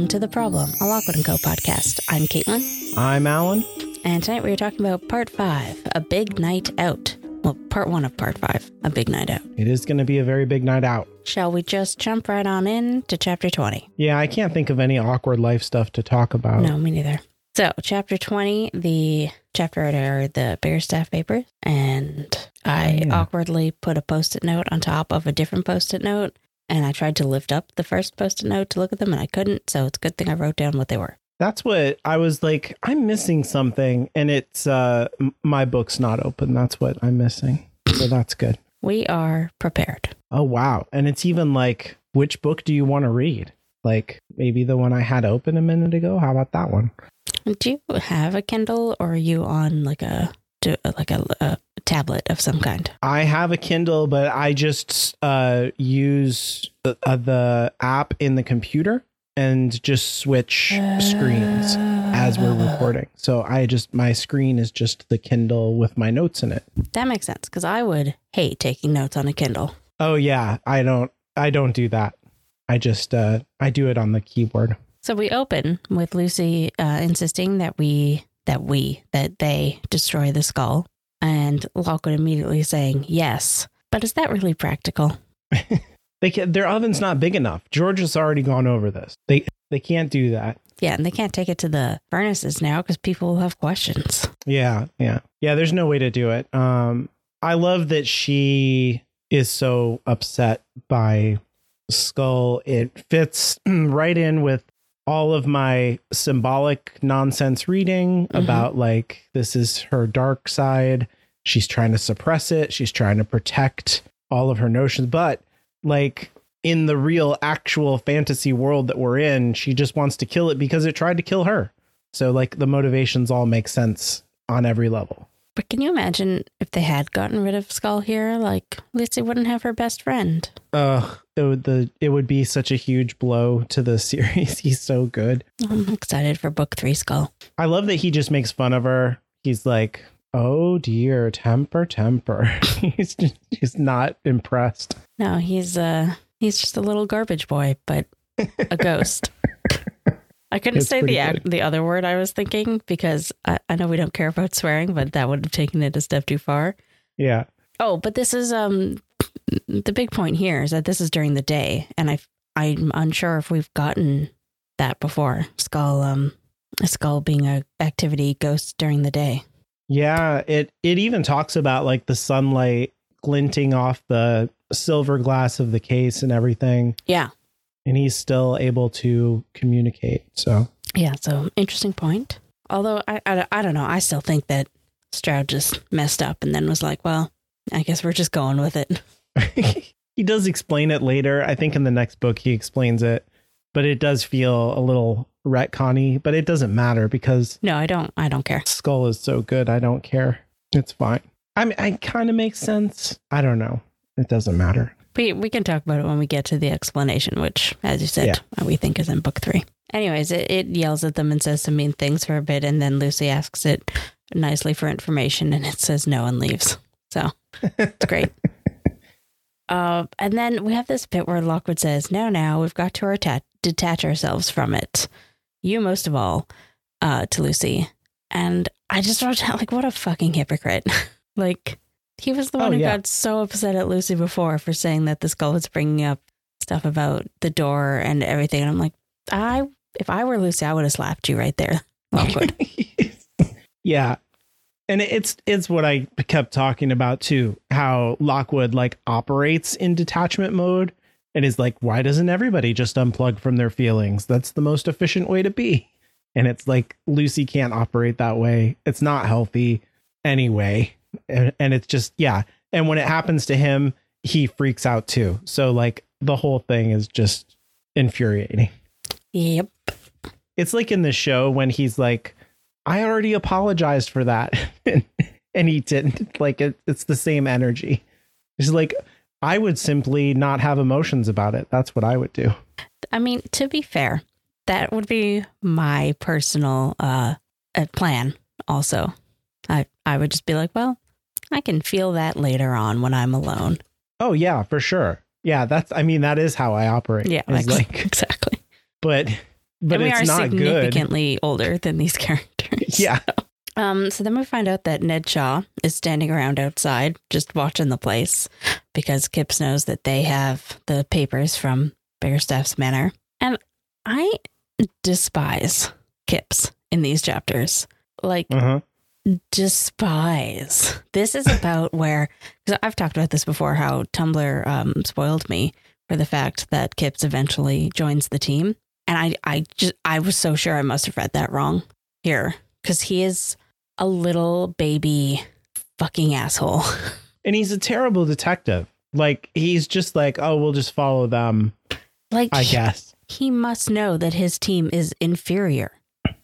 welcome to The Problem, a Lockwood & Co. podcast. I'm Caitlin, I'm Alan. and tonight we are talking about part five, A Big Night Out. Well, part one of part five, A Big Night Out. It is going to be a very big night out. Shall we just jump right on in to chapter 20? Yeah, I can't think of any awkward life stuff to talk about. No, me neither. So, chapter 20, the chapter are the Bear Bickerstaff papers, and I Yeah. awkwardly put a post it note on top of a different post it note, and I tried to lift up the first post it note to look at them, and I couldn't. So, it's a good thing I wrote down what they were. That's what I was like, I'm missing something and it's uh my book's not open. That's what I'm missing. So that's good. We are prepared. Oh wow. And it's even like which book do you want to read? Like maybe the one I had open a minute ago. How about that one? Do you have a Kindle, or are you on like a do- like a, a tablet of some kind? I have a Kindle, but I just uh use the, uh, the app in the computer and just switch screens as we're recording. So I just my screen is just the Kindle with my notes in it. That makes sense because I would hate taking notes on a Kindle. Oh yeah, I don't I don't do that. I just uh I do it on the keyboard. So we open with Lucy uh, insisting that we that we that they destroy the skull, and Lockwood immediately saying yes. But is that really practical? They can, their oven's not big enough. George has already gone over this. They they can't do that. Yeah, and they can't take it to the furnaces now because people will have questions. Yeah, yeah. Yeah, there's no way to do it. Um I love that she is so upset by Skull. It fits right in with all of my symbolic nonsense reading Mhm. about like this is her dark side. She's trying to suppress it. She's trying to protect all of her notions, but like in the real actual fantasy world that we're in, she just wants to kill it because it tried to kill her. So like the motivations all make sense on every level. But can you imagine if they had gotten rid of Skull here? Like Lucy wouldn't have her best friend. Ugh, it would the it would be such a huge blow to the series. He's so good. I'm excited for book three, Skull. I love that he just makes fun of her. He's like, "Oh dear, temper, temper." he's just, he's not impressed. No, he's uh he's just a little garbage boy, but a ghost. I couldn't It's say the good. the other word I was thinking because I, I know we don't care about swearing, but that would have taken it a step too far. Yeah. Oh, but this is um the big point here is that this is during the day, and I I'm unsure if we've gotten that before. Skull um skull being a activity ghost during the day. Yeah, it it even talks about like the sunlight glinting off the silver glass of the case and everything, Yeah, and he's still able to communicate. So, yeah. So interesting point. Although I, I I don't know, I still think that Stroud just messed up and then was like, well, I guess we're just going with it. he does explain it later. I think in the next book he explains it, but it does feel a little retconny, but it doesn't matter because No, I don't. I don't care. Skull is so good. I don't care. It's fine. I mean, it kind of makes sense. I don't know. It doesn't matter. We we can talk about it when we get to the explanation, which, as you said, Yeah. we think is in book three. Anyways, it, it yells at them and says some mean things for a bit, and then Lucy asks it nicely for information, and it says no and leaves. So it's great. uh, and then we have this bit where Lockwood says, "Now, now, we've got to atta- detach ourselves from it. You most of all, uh, to Lucy." And I just wrote down like, what a fucking hypocrite. like he was the Oh, one who yeah. got so upset at Lucy before for saying that the skull was bringing up stuff about the door and everything. And I'm like, I if I were Lucy, I would have slapped you right there. Lockwood. yeah. And it's it's what I kept talking about too, how Lockwood like operates in detachment mode and is like, why doesn't everybody just unplug from their feelings? That's the most efficient way to be. And it's like Lucy can't operate that way. It's not healthy anyway. And, and it's just yeah. And when it happens to him, he freaks out too. So like the whole thing is just infuriating. yep. It's like in the show when he's like, I already apologized for that. and he didn't. Like, it, it's the same energy. It's like, I would simply not have emotions about it. That's what I would do. I mean, to be fair, that would be my personal uh, plan also. I I would just be like, well, I can feel that later on when I'm alone. Oh, yeah, for sure. Yeah, that's, I mean, that is how I operate. Yeah, It's ex- like, exactly. but but and we it's are not good. significantly older than these characters. Yeah. Um, so then we find out that Ned Shaw is standing around outside just watching the place because Kipps knows that they have the papers from Bickerstaff's manor. And I despise Kipps in these chapters. Like, Uh-huh. despise. This is about where, because I've talked about this before, how Tumblr um, spoiled me for the fact that Kipps eventually joins the team. And I, I just, I was so sure I must have read that wrong here because he is a little baby fucking asshole. And he's a terrible detective. Like he's just like, oh, we'll just follow them, like, I guess. he must know that his team is inferior,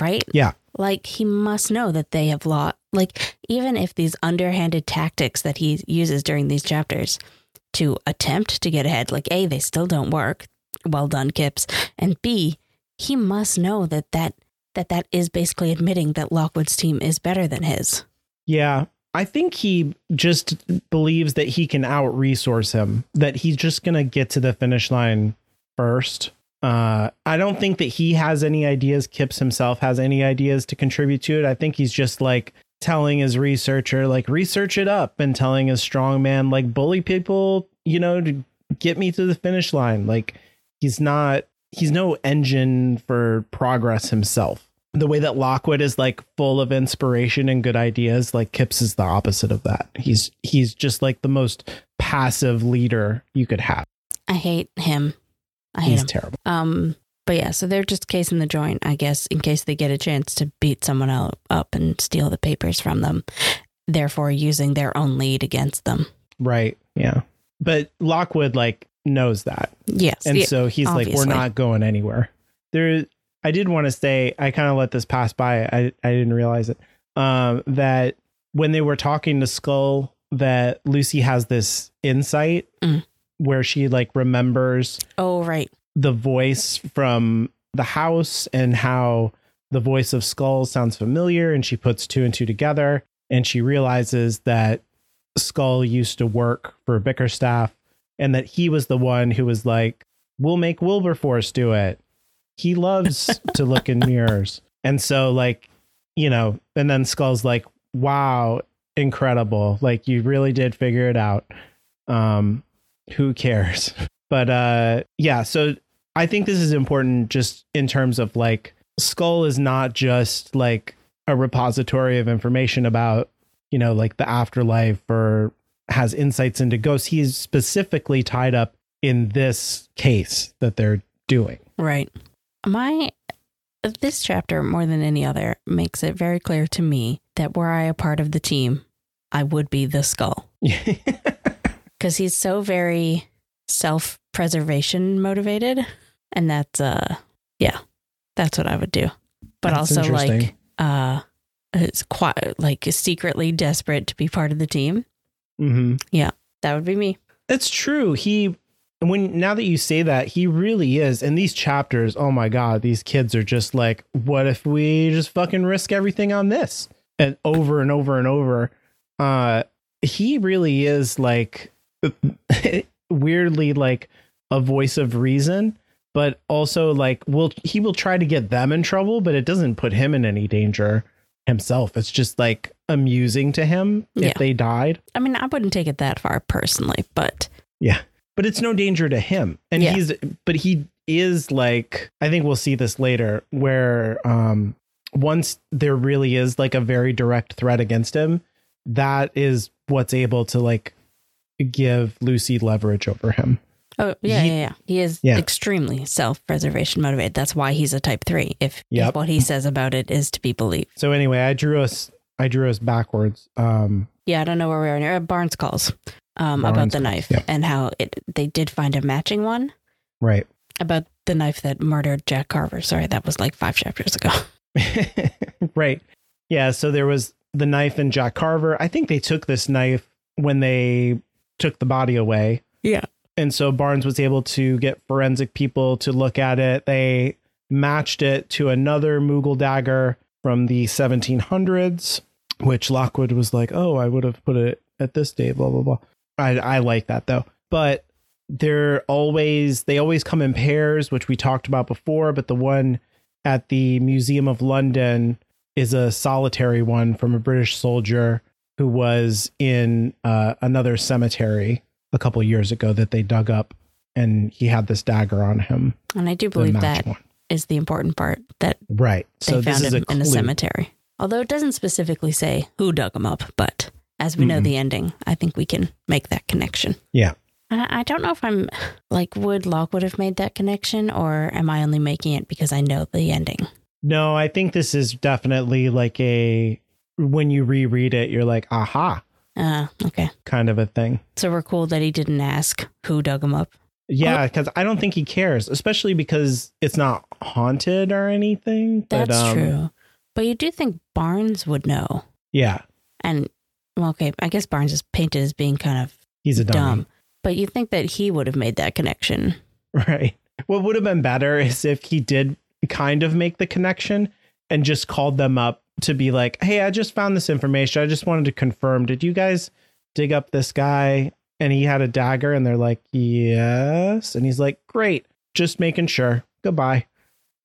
right? Yeah. Like he must know that they have lost. Like even if these underhanded tactics that he uses during these chapters to attempt to get ahead, like a they still don't work. Well done, Kipps. And b he must know that that that that is basically admitting that Lockwood's team is better than his. Yeah. I think he just believes that he can out resource him, that he's just going to get to the finish line first. Uh, I don't think that he has any ideas. Kipps himself has any ideas to contribute to it. I think he's just like telling his researcher, like, research it up and telling his strong man, like, bully people, you know, to get me to the finish line. Like, he's not, he's no engine for progress himself the way that Lockwood is like full of inspiration and good ideas, like Kipps is the opposite of that. He's he's just like the most passive leader you could have. I hate him. I hate He's him. terrible. Um, but yeah, so they're just casing the joint, I guess, in case they get a chance to beat someone else up and steal the papers from them, therefore using their own lead against them. Right. Yeah. But Lockwood like knows that. Yes. And so he's like, we're not going anywhere. There I did want to say, I kind of let this pass by. I, I didn't realize it. Um, that when they were talking to Skull, that Lucy has this insight Mm. where she like remembers oh, right. the voice from the house and how the voice of Skull sounds familiar. And she puts two and two together and she realizes that Skull used to work for Bickerstaff and that he was the one who was like, we'll make Wilberforce do it. He loves to look in mirrors. And so, like, you know, and then Skull's like, wow, incredible. Like, you really did figure it out. Um, who cares? But uh, yeah, so I think this is important just in terms of like, Skull is not just like a repository of information about, you know, like the afterlife or has insights into ghosts. He's specifically tied up in this case that they're doing. Right. My this chapter more than any other makes it very clear to me that were I a part of the team, I would be the skull because he's so very self-preservation motivated and that's uh yeah, that's what I would do. But That's also like uh it's quite like secretly desperate to be part of the team. Hmm Yeah, That would be me. It's true. He when now that you say that, he really is. In these chapters, oh my god, these kids are just like, what if we just fucking risk everything on this? And over and over and over. Uh he really is like weirdly like a voice of reason, but also like will he will try to get them in trouble, but it doesn't put him in any danger himself. It's just like amusing to him if Yeah. they died. I mean, I wouldn't take it that far personally, but Yeah. But it's no danger to him. And Yeah. he's but he is like I think we'll see this later where um once there really is like a very direct threat against him, that is what's able to like give Lucy leverage over him. Oh yeah, He- yeah, yeah. He is Yeah. extremely self-preservation motivated. That's why he's a type three. If, Yep. if what he says about it is to be believed. So anyway, I drew us I drew us backwards. Um Yeah, I don't know where we are now. Barnes calls um, about Barnes the calls, knife yep. and how it they did find a matching one right. about the knife that murdered Jack Carver. Sorry, that was like five chapters ago. right. Yeah. So there was the knife and Jack Carver. I think they took this knife when they took the body away. Yeah. And so Barnes was able to get forensic people to look at it. They matched it to another Mughal dagger from the 1700s, which Lockwood was like, oh, I would have put it at this day, blah, blah, blah. I, I like that though. But they're always, they always come in pairs, which we talked about before. But the one at the Museum of London is a solitary one from a British soldier who was in uh, another cemetery a couple years ago that they dug up, and he had this dagger on him. And I do believe that one. Is the important part that Right. they So this found him in the cemetery. Although it doesn't specifically say who dug him up, but as we know Mm-mm. the ending, I think we can make that connection. Yeah. I I don't know if I'm like, would Lockwood have made that connection, or am I only making it because I know the ending? No, I think this is definitely like a when you reread it, you're like, aha, Uh, okay. kind of a thing. So we're cool that he didn't ask who dug him up. Yeah, because I don't think he cares, especially because it's not haunted or anything. but, That's um, true. But you do think Barnes would know. Yeah, And, well, okay, I guess Barnes is painted as being kind of he's a dummy. dumb. But you think that he would have made that connection. Right. What would have been better is if he did kind of make the connection and just called them up to be like, hey, I just found this information. I just wanted to confirm. Did you guys dig up this guy and he had a dagger? And they're like, yes. And he's like, great. Just making sure. Goodbye.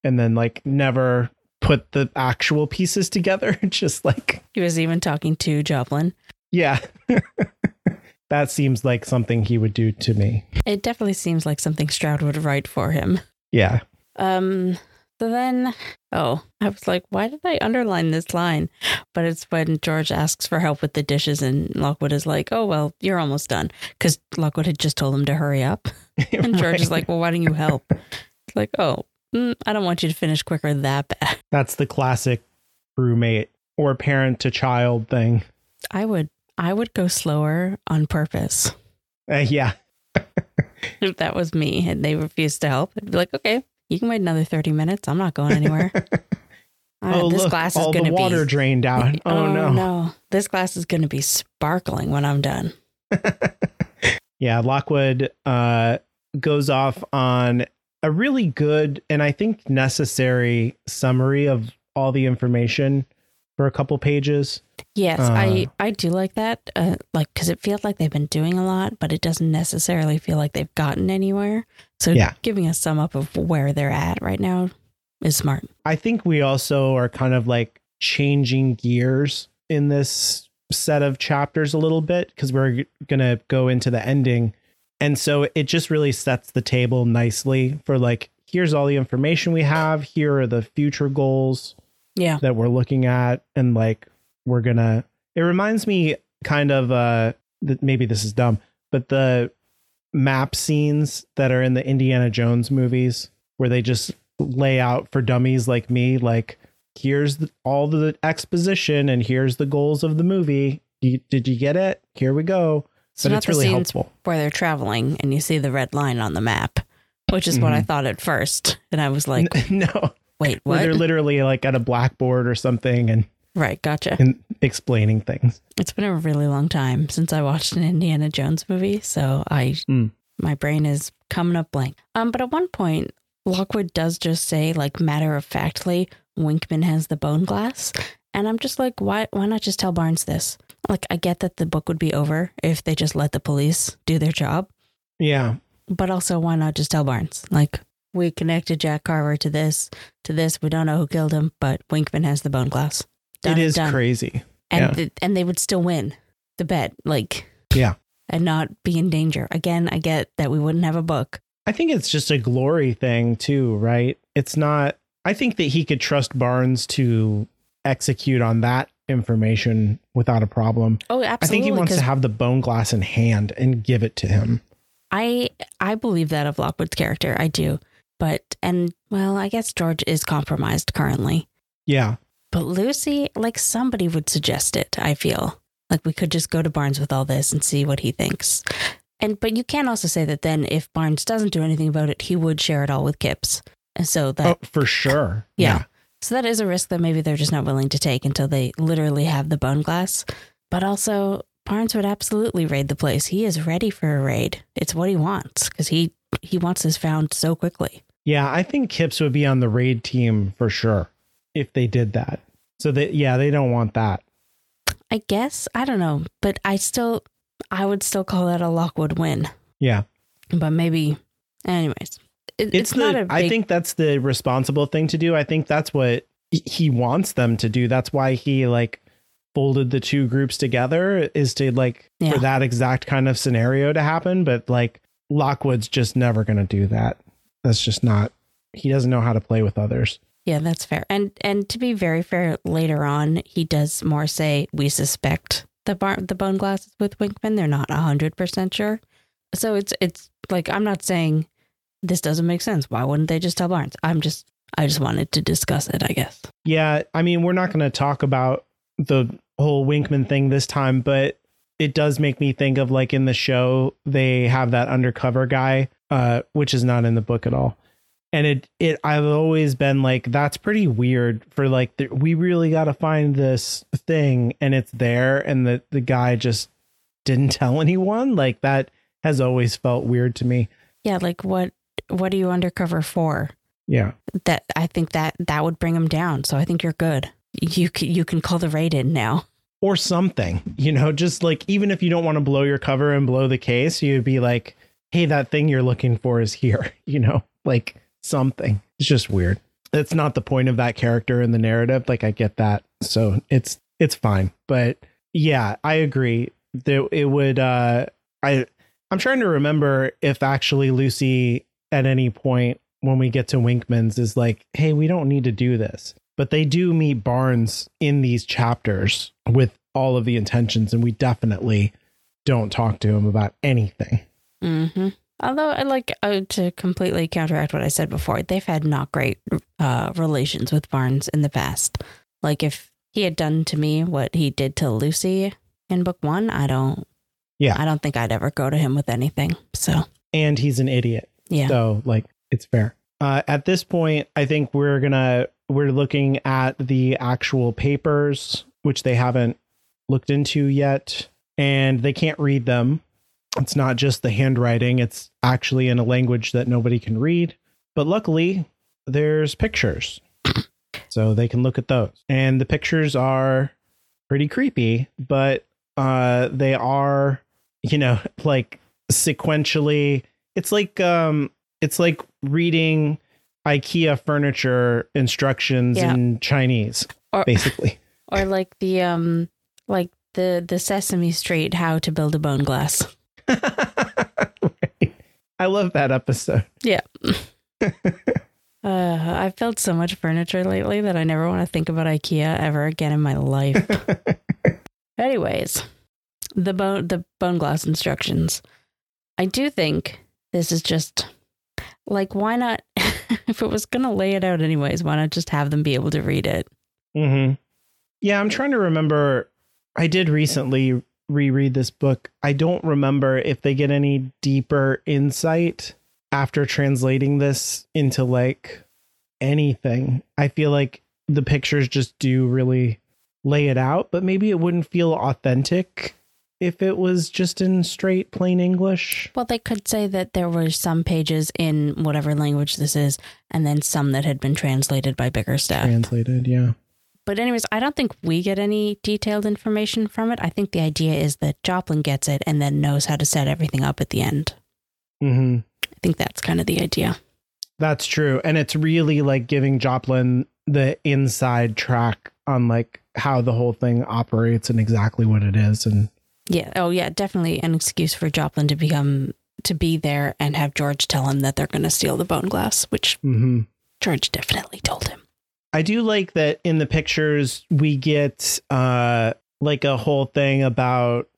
And then, like, never put the actual pieces together. just like, He was even talking to Joplin. yeah. that seems like something he would do to me. It definitely seems like something Stroud would write for him. Yeah. Um, so then, oh, I was like, why did I underline this line? But it's when George asks for help with the dishes, and Lockwood is like, oh, well, you're almost done. Because Lockwood had just told him to hurry up. And George is like, well, why don't you help? It's like, oh, mm, I don't want you to finish quicker that bad. That's the classic roommate or parent to child thing. I would, I would go slower on purpose. Uh, yeah. If that was me and they refused to help, I'd be like, okay, you can wait another 30 minutes. I'm not going anywhere. Uh, oh, this look, glass is going to water be drained out. Oh, no. no. This glass is going to be sparkling when I'm done. Yeah, Lockwood uh, goes off on a really good and I think necessary summary of all the information for a couple pages. Yes, Uh. I I do like that. Uh, like because it feels like they've been doing a lot, but it doesn't necessarily feel like they've gotten anywhere. So Yeah. giving a sum up of where they're at right now is smart. I think we also are kind of like changing gears in this set of chapters a little bit because we're going to go into the ending. And so it just really sets the table nicely for like, here's all the information we have. Here are the future goals Yeah, that we're looking at. And like, we're to, it reminds me kind of, uh, that maybe this is dumb, but the map scenes that are in the Indiana Jones movies where they just lay out for dummies like me, like, here's the, all the exposition and here's the goals of the movie. You, did you get it? Here we go. so but it's really helpful. where they're traveling and you see the red line on the map, which is what I Mhm. thought at first, and I was like, no, wait, where what? they're literally like at a blackboard or something and, right, gotcha. and explaining things. It's been a really long time since I watched an Indiana Jones movie, so I Mm. my brain is coming up blank. Um, but at one point, Lockwood does just say, like matter of factly, Winkman has the bone glass, and I'm just like, why? Why not just tell Barnes this? Like, I get that the book would be over if they just let the police do their job, Yeah. but also why not just tell Barnes? Like, we connected Jack Carver to this, to this. We don't know who killed him, but Winkman has the bone glass. Done it is done crazy. and Yeah. th- and they would still win the bet like Yeah. and not be in danger again i get that we wouldn't have a book I think it's just a glory thing too, right? It's not I think that he could trust Barnes to execute on that information without a problem. oh absolutely. I think he wants to have the bone glass in hand and give it to him. i i believe that of lockwood's character i do but and well i guess george is compromised currently Yeah. but lucy like somebody would suggest it i feel like we could just go to barnes with all this and see what he thinks and but you can also say that then if barnes doesn't do anything about it he would share it all with Kipps. and so that Oh, for sure. Yeah. So that is a risk that maybe they're just not willing to take until they literally have the bone glass. But also, Barnes would absolutely raid the place. He is ready for a raid. It's what he wants because he he wants this found so quickly. Yeah, I think Kipps would be on the raid team for sure if they did that. So that yeah, they don't want that. I guess I don't know, but I still I would still call that a Lockwood win. Yeah. But maybe, anyways, it, it's, it's, not the a big, I think that's the responsible thing to do. I think that's what he- wants them to do. That's why he like folded the two groups together is to like Yeah. for that exact kind of scenario to happen. But like Lockwood's just never gonna do that. That's just not. He doesn't know how to play with others. Yeah, that's fair. And and to be very fair, later on he does more say we suspect the bar the bone glasses with Winkman. They're not hundred percent sure. So it's it's like I'm not saying this doesn't make sense. Why wouldn't they just tell Barnes? I'm just I just wanted to discuss it, I guess. Yeah, I mean, we're not going to talk about the whole Winkman thing this time, but it does make me think of like in the show they have that undercover guy, uh, which is not in the book at all. And it, it, I've always been like, that's pretty weird for like, the, we really got to find this thing and it's there. And the, the guy just didn't tell anyone. Like that has always felt weird to me. Yeah, like what what are you undercover for? Yeah. That I think that that would bring him down. So I think you're good. You can, you can call the raid in now. or something, you know, just like even if you don't want to blow your cover and blow the case, you'd be like, hey, that thing you're looking for is here, you know, like something. It's just weird. It's not the point of that character in the narrative. Like I get that. So it's it's fine. But yeah, I agree. That it would uh I I'm trying to remember if actually Lucy at any point when we get to Winkman's is like, hey, we don't need to do this. But they do meet Barnes in these chapters with all of the intentions, and we definitely don't talk to him about anything. Hmm Although I like uh, to completely counteract what I said before, they've had not great uh, relations with Barnes in the past. Like if he had done to me what he did to Lucy in book one, I don't. Yeah. I don't think I'd ever go to him with anything. So And he's an idiot. yeah, So like it's fair. Uh, at this point, I think we're gonna we're looking at the actual papers, which they haven't looked into yet, and they can't read them. It's not just the handwriting; it's actually in a language that nobody can read. But luckily, there's pictures, so they can look at those. And the pictures are pretty creepy, but uh, they are, you know, like sequentially. It's like um, it's like reading IKEA furniture instructions Yeah. in Chinese, or basically. or like the um like the the Sesame Street how to build a bone glass. Right. I love that episode. Yeah. Uh, I've built so much furniture lately that I never want to think about IKEA ever again in my life. Anyways, the bone the bone glass instructions. I do think this is just like why not if it was gonna lay it out anyways, why not just have them be able to read it? hmm Yeah, I'm trying to remember. I did recently reread this book. I don't remember if they get any deeper insight after translating this into like anything. I feel like the pictures just do really lay it out, but maybe it wouldn't feel authentic if it was just in straight plain English. Well, they could say that there were some pages in whatever language this is, and then some that had been translated by Bickerstaff. Translated, yeah. But anyways, I don't think we get any detailed information from it. I think the idea is that Joplin gets it and then knows how to set everything up at the end. hmm I think that's kind of the idea. That's true. And it's really like giving Joplin the inside track on like how the whole thing operates and exactly what it is. And Yeah. Oh, yeah. Definitely an excuse for Joplin to become to be there and have George tell him that they're going to steal the bone glass, which mhm. George definitely told him. I do like that in the pictures we get uh like a whole thing about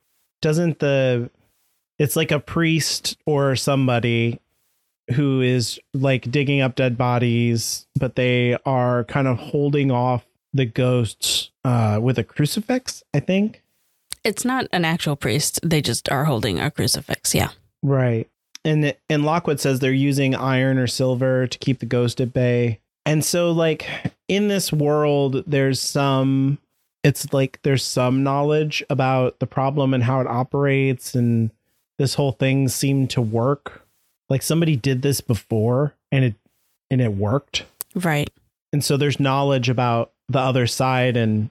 doesn't the it's like a priest or somebody who is like digging up dead bodies, but they are kind of holding off the ghosts uh with a crucifix, I think. It's not an actual priest. They just are holding a crucifix. Yeah. Right. And and Lockwood says they're using iron or silver to keep the ghost at bay. And so like in this world there's some it's like there's some knowledge about the problem and how it operates and this whole thing seemed to work. Like somebody did this before and it and it worked. Right. And so there's knowledge about the other side and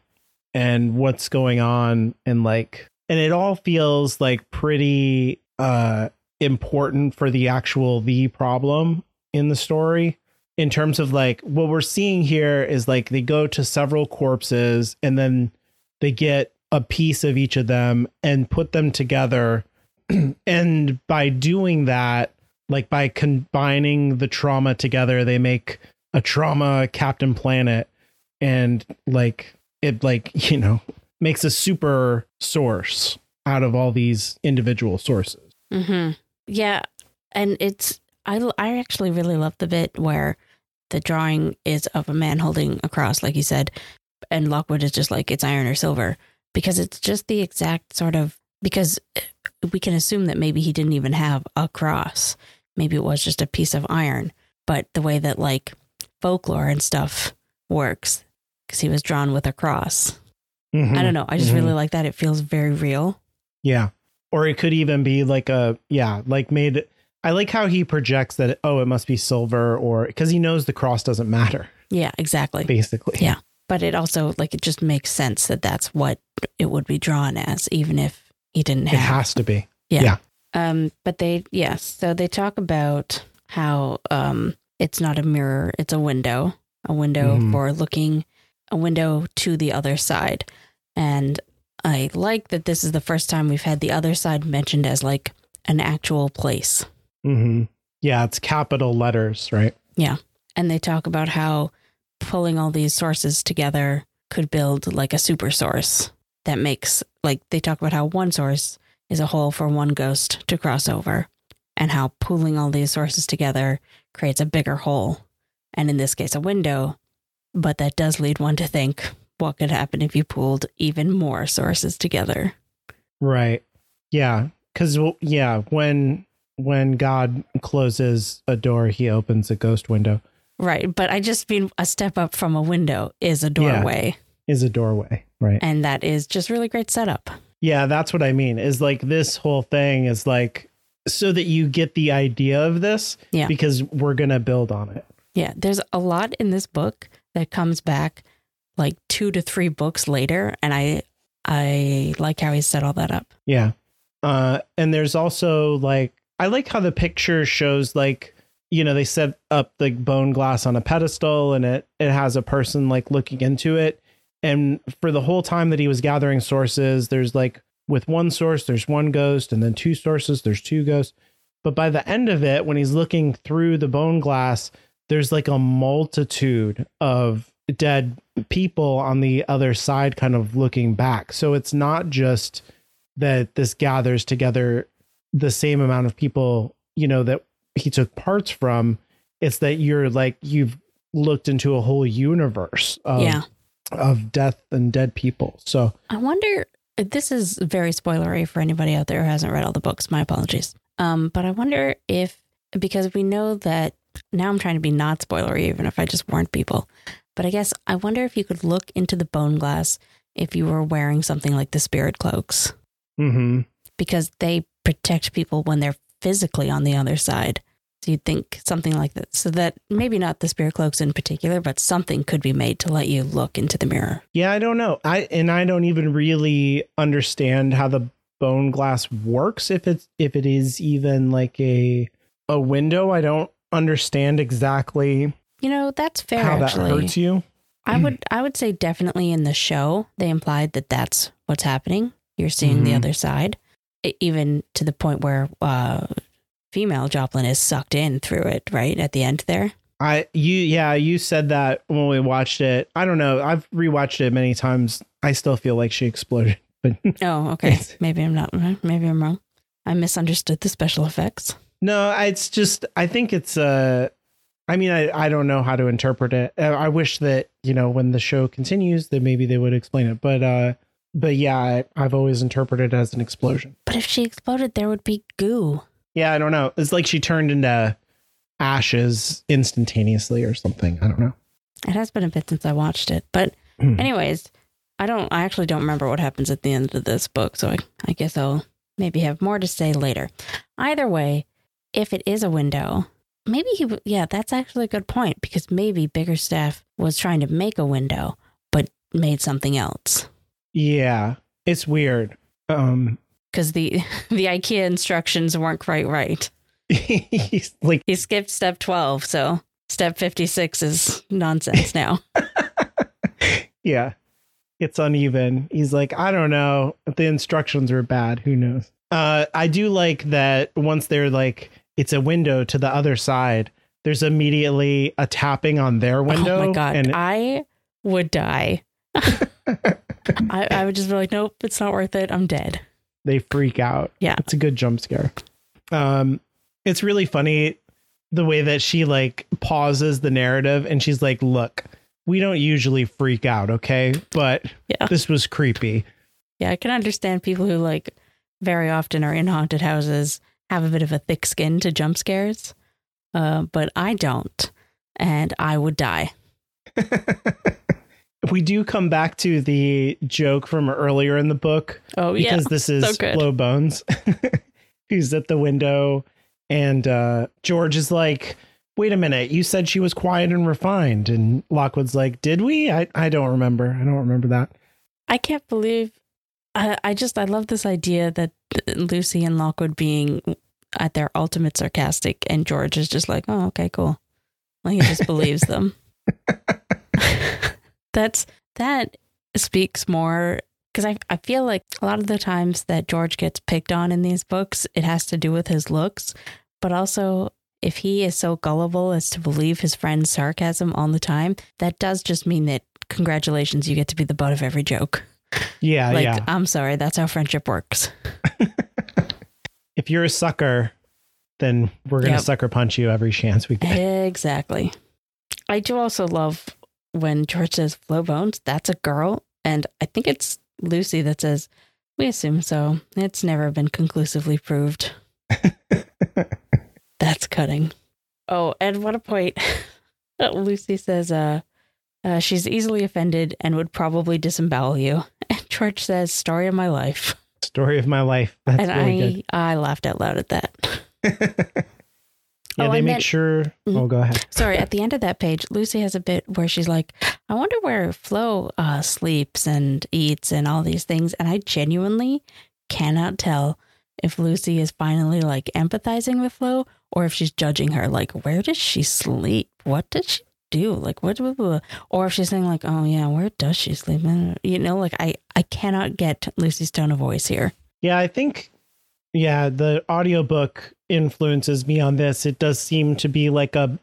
and what's going on and like and it all feels like pretty uh important for the actual the problem in the story in terms of like what we're seeing here is like they go to several corpses and then they get a piece of each of them and put them together. And by doing that like by combining the trauma together they make a trauma captain planet. And like it like you know makes a super source out of all these individual sources. Mm-hmm. Yeah, and it's I I actually really love the bit where the drawing is of a man holding a cross, like you said, and Lockwood is just like it's iron or silver because it's just the exact sort of because we can assume that maybe he didn't even have a cross, maybe it was just a piece of iron, but the way that like folklore and stuff works because he was drawn with a cross. Mhm. I don't know. I just Mhm. really like that. It feels very real. Yeah. Or it could even be like a yeah, like made I like how he projects that oh, it must be silver or because he knows the cross doesn't matter, Yeah, exactly. basically. Yeah. but it also like it just makes sense that that's what it would be drawn as even if he didn't have It has to be. Yeah. Um but they yes so they talk about how um it's not a mirror it's a window a window Mhm. for looking a window to the other side and i like that this is the first time we've had the other side mentioned as like an actual place hmm Yeah, it's capital letters, right? Yeah. And they talk about how pulling all these sources together could build like a super source that makes like they talk about how one source is a hole for one ghost to cross over and how pooling all these sources together creates a bigger hole and in this case a window but that does lead one to think what could happen if you pooled even more sources together Right. Yeah, cuz yeah, when when God closes a door, he opens a ghost window. right but i just mean a step up from a window is a doorway Is a doorway, right? and that is just really great setup Yeah, that's what I mean. Is like this whole thing is like so that you get the idea of this Yeah. because we're going to build on it. Yeah, there's a lot in this book that comes back like 2 to 3 books later and I I like how he set all that up. Yeah. Uh and there's also like I like how the picture shows like you know they set up the bone glass on a pedestal and it it has a person like looking into it. And for the whole time that he was gathering sources there's like with one source there's one ghost and then two sources there's two ghosts. But by the end of it when he's looking through the bone glass there's like a multitude of dead people on the other side kind of looking back. So it's not just that this gathers together the same amount of people, you know, that he took parts from. It's that you're like you've looked into a whole universe of, yeah. of death and dead people. So I wonder this is very spoilery for anybody out there who hasn't read all the books. My apologies. Um but I wonder if because we know that now I'm trying to be not spoilery even if I just warned people. But I guess I wonder if you could look into the bone glass if you were wearing something like the spirit cloaks. mhm. because they protect people when they're physically on the other side. So you'd think something like that. So that maybe not the spirit cloaks in particular, but something could be made to let you look into the mirror. yeah, I don't know. I and I don't even really understand how the bone glass works if it's if it is even like a a window. I don't understand exactly You know, that's fair. how that hurts you. I would I would say definitely in the show they implied that that's what's happening. You're seeing the Mhm. other side, even to the point where uh, female Joplin is sucked in through it. Right at the end there. I you yeah, you said that when we watched it. I don't know. I've rewatched it many times. I still feel like she exploded. But Oh, okay. Maybe I'm not. Maybe I'm wrong. I misunderstood the special effects. no, it's just I think it's uh I mean I I don't know how to interpret it. Uh, I wish that, you know, when the show continues that maybe they would explain it. But uh but yeah, I, I've always interpreted it as an explosion. But if she exploded, there would be goo. Yeah, I don't know. It's like she turned into ashes instantaneously or something. I don't know. It has been a bit since I watched it. But, Hmm. anyways, I don't, I actually don't remember what happens at the end of this book. So I, I guess I'll maybe have more to say later. Either way, if it is a window, maybe he, yeah, that's actually a good point because maybe Bickerstaff was trying to make a window, but made something else. Yeah, it's weird. Um Because the the IKEA instructions weren't quite right. Like, He skipped step 12, so step 56 is nonsense now. yeah, it's uneven. He's like, I don't know. The instructions were bad, who knows? Uh, I do like that once they're like, it's a window to the other side. There's immediately a tapping on their window. Oh my god, and I would die. I, I would just be like, nope, it's not worth it. I'm dead. they freak out. Yeah. It's a good jump scare. Um, it's really funny the way that she like pauses the narrative and she's like, "Look, we don't usually freak out, okay? But Yeah. this was creepy." Yeah, I can understand people who like very often are in haunted houses have a bit of a thick skin to jump scares, uh, but I don't, and I would die. we do come back to the joke from earlier in the book Oh yeah, because this is so good. Bones who's at the window and uh George is like wait a minute you said she was quiet and refined and Lockwood's like did we I I don't remember I don't remember that I can't believe. I, I just I love this idea that Lucy and Lockwood being at their ultimate sarcastic, and George is just like, oh okay, cool. Like he just believes them. That's that speaks more because I I feel like a lot of the times that George gets picked on in these books, it has to do with his looks, but also if he is so gullible as to believe his friend's sarcasm all the time, that does just mean that congratulations, you get to be the butt of every joke. yeah like, yeah I'm sorry, that's how friendship works. if you're a sucker then we're going to Yep. sucker punch you every chance we get Exactly. I do also love when George says Flo Bones, that's a girl. And I think it's Lucy that says, We assume so. It's never been conclusively proved. that's cutting. Oh, and what a point. Lucy says, uh, uh, she's easily offended and would probably disembowel you. And George says, Story of my life. story of my life that's and really good I, I laughed out loud at that. yeah Oh, they and make then- sure Mhm. oh go ahead Sorry, at the end of that page, Lucy has a bit where she's like, I wonder where Flo uh, sleeps and eats and all these things. And I genuinely cannot tell if Lucy is finally like empathizing with Flo or if she's judging her. Like, where does she sleep? What does she do? Like, what? blah, blah. Or if she's saying, like, oh, yeah, where does she sleep? You know, like, I, I cannot get Lucy's tone of voice here. Yeah, I think yeah, the audiobook influences me on this. It does seem to be like a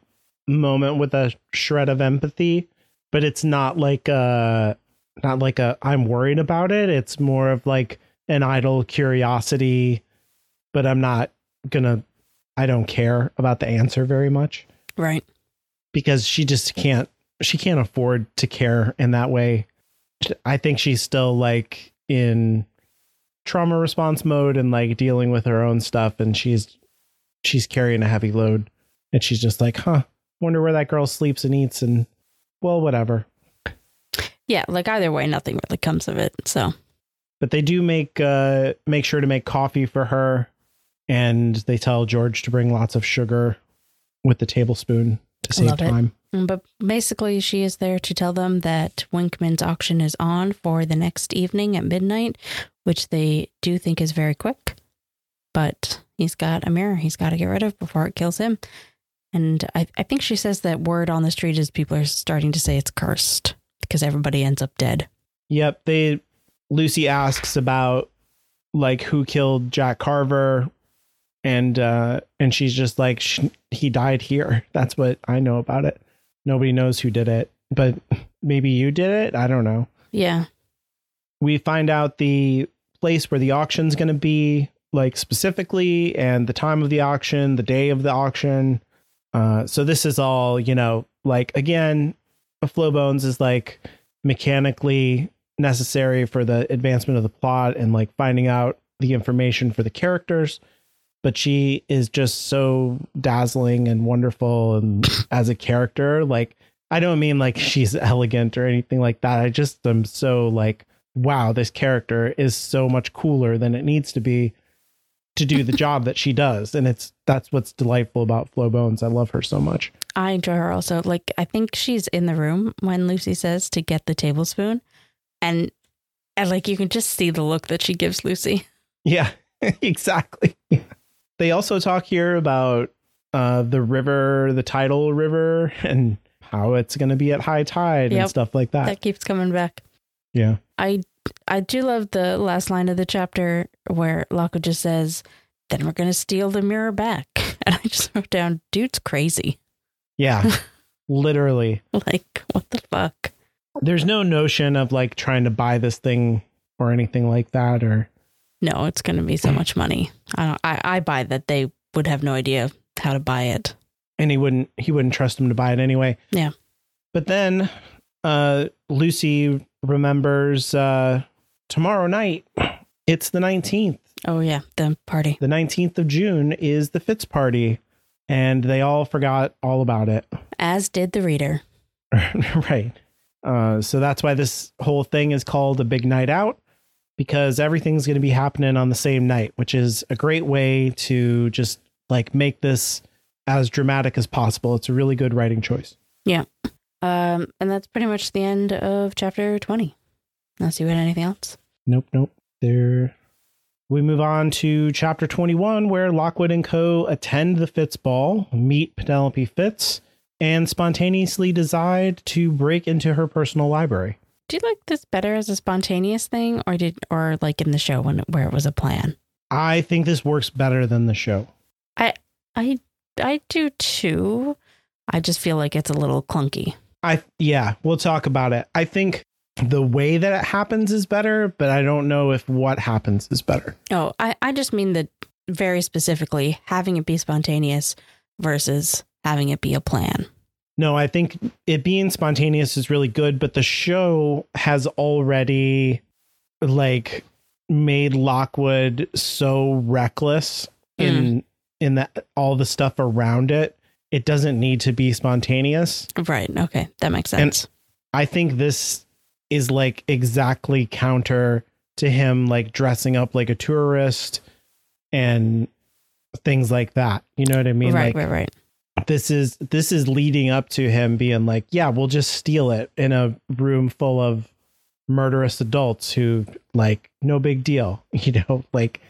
moment with a shred of empathy, but it's not like a not like a I'm worried about it. It's more of like an idle curiosity, but I'm not to I don't care about the answer very much Right. because she just can't she can't afford to care in that way. I think she's still like in trauma response mode and like dealing with her own stuff and she's she's carrying a heavy load and she's just like, "Huh, wonder where that girl sleeps and eats and well, whatever." Yeah. Like, either way, nothing really comes of it. So, But they do make uh make sure to make coffee for her and they tell George to bring lots of sugar with the tablespoon to save Love it. time. Mm, But basically, she is there to tell them that Winkman's auction is on for the next evening at midnight, which they do think is very quick. But he's got a mirror he's got to get rid of before it kills him. And I, I think she says that word on the street is people are starting to say it's cursed because everybody ends up dead. Yep, they Lucy asks about like who killed Jack Carver and uh and she's just like sh he died here. That's what I know about it. Nobody knows who did it, but maybe you did it. I don't know. Yeah. We find out the place where the auction's going to be like specifically and the time of the auction, the day of the auction. Uh so this is all, you know, like again, Flo Bones is like mechanically necessary for the advancement of the plot and like finding out the information for the characters but she is just so dazzling and wonderful and as a character like i don't mean like she's elegant or anything like that i just am so like wow this character is so much cooler than it needs to be to do the job that she does and it's that's what's delightful about Flo Bones i love her so much I enjoy her also. Like, I think she's in the room when Lucy says to get the tablespoon. And, and like, you can just see the look that she gives Lucy. yeah exactly they also talk here about uh, the river, the tidal river, and how it's going to be at high tide Yep. and stuff like that. That keeps coming back. yeah. I I do love the last line of the chapter where Locke just says, "Then we're gonna steal the mirror back," and I just wrote down, "Dude's crazy." Yeah. Literally. Like, what the fuck? There's no notion of like trying to buy this thing or anything like that or No, it's gonna be so much money. I don't. I I buy that they would have no idea how to buy it. and he wouldn't he wouldn't trust him to buy it anyway. Yeah. But then uh Lucy remembers uh tomorrow night it's the 19th. Oh yeah, the party. The 19th of June is the Fittes party and they all forgot all about it. As did the reader. right. Uh so that's why this whole thing is called a big night out because everything's going to be happening on the same night, which is a great way to just like make this as dramatic as possible. It's a really good writing choice. Um, and that's pretty much the end of chapter twenty. Unless you had anything else. Nope, nope. There. We move on to chapter 21, where Lockwood and Co. attend the Fittes ball, meet Penelope Fittes, and spontaneously decide to break into her personal library. Do you like this better as a spontaneous thing, or did, or like in the show when where it was a plan? I think this works better than the show. I I I do too. I just feel like it's a little clunky. I yeah, we'll talk about it. I think the way that it happens is better, but I don't know if what happens is better. Oh, I, I just mean that very specifically having it be spontaneous versus having it be a plan. No, I think it being spontaneous is really good, but the show has already like made Lockwood so reckless in mm. in that all the stuff around it. It doesn't need to be spontaneous. Right. Okay. That makes And- sense. I think this is like exactly counter to him like dressing up like a tourist and things like that. You know what I mean? right, like right, right. this is this is leading up to him being like, yeah, we'll just steal it in a room full of murderous adults who like no big deal. You know, like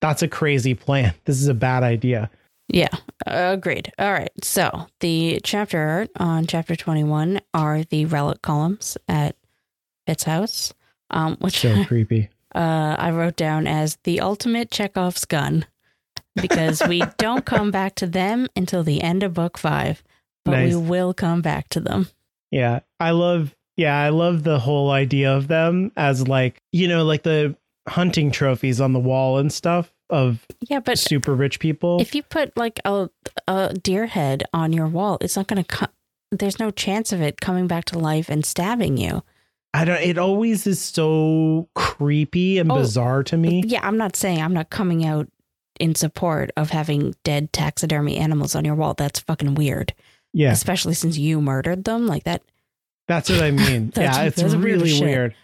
that's a crazy plan. This is a bad idea. Yeah, agreed. All right. So the chapter art on chapter 21 are the relic columns at Pitt's house, um, which So creepy. uh, I wrote down as the ultimate Chekhov's gun because we don't come back to them until the end of book five, but Nice. we will come back to them. Yeah. I love yeah, I love the whole idea of them as like, you know, like the hunting trophies on the wall and stuff of Yeah, but super rich people. if you put like a, a deer head on your wall, it's not going to come. There's no chance of it coming back to life and stabbing you. I don't it always is so creepy and Oh, bizarre to me. Yeah, I'm not saying I'm not coming out in support of having dead taxidermy animals on your wall. That's fucking weird. Yeah. Especially since you murdered them like that. That's what I mean. Yeah, it's that's weird really weird.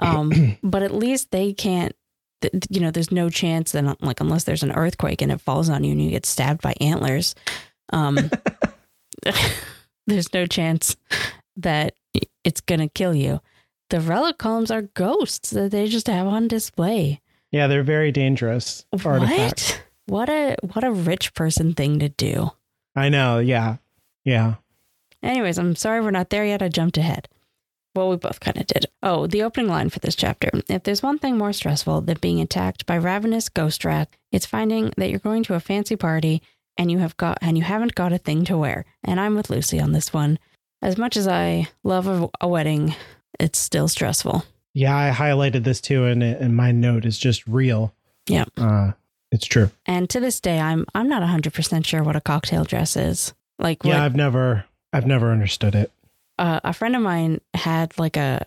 Um, but at least they can't. Th- You know, there's no chance that, like, unless there's an earthquake and it falls on you and you get stabbed by antlers, um, there's no chance that it's gonna kill you. The relic columns are ghosts that they just have on display. Yeah, they're very dangerous artifacts. What? What a what a rich person thing to do. I know. Yeah. Yeah. Anyways, I'm sorry we're not there yet. I jumped ahead. Well, we both kind of did. Oh, the opening line for this chapter. If there's one thing more stressful than being attacked by ravenous ghost rat, it's finding that you're going to a fancy party and you have got and you haven't got a thing to wear. And I'm with Lucy on this one. As much as I love a, a wedding, it's still stressful. Yeah, I highlighted this too, and and my note is just real. Yeah. Uh, it's true. And to this day, I'm I'm not 100% sure what a cocktail dress is. Like what Yeah, I've never, I've never understood it. Uh, a friend of mine had like a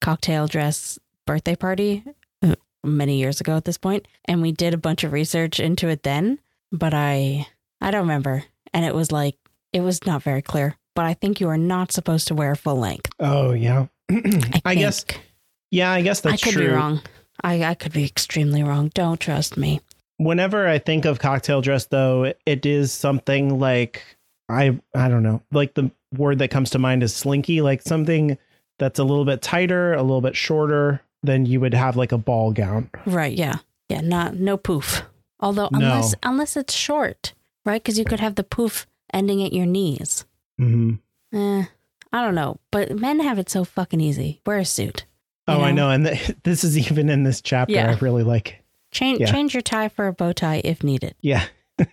cocktail dress birthday party uh, many years ago at this point and we did a bunch of research into it then but i i don't remember and it was like it was not very clear but i think you are not supposed to wear full length Oh yeah. i, I guess. Yeah, I guess that's true. i could true. be wrong I, I could be extremely wrong don't trust me Whenever I think of cocktail dress, though, it, it is something like I, I don't know, like the word that comes to mind is slinky, like something that's a little bit tighter, a little bit shorter than you would have like a ball gown. right yeah yeah not no poof Although No. unless unless it's short, right? Because you could have the poof ending at your knees. hmm Eh, I don't know, but men have it so fucking easy. Wear a suit. Oh, I know. And th- this is even in this chapter. Yeah. I really like. Change Yeah. change your tie for a bow tie if needed. Yeah.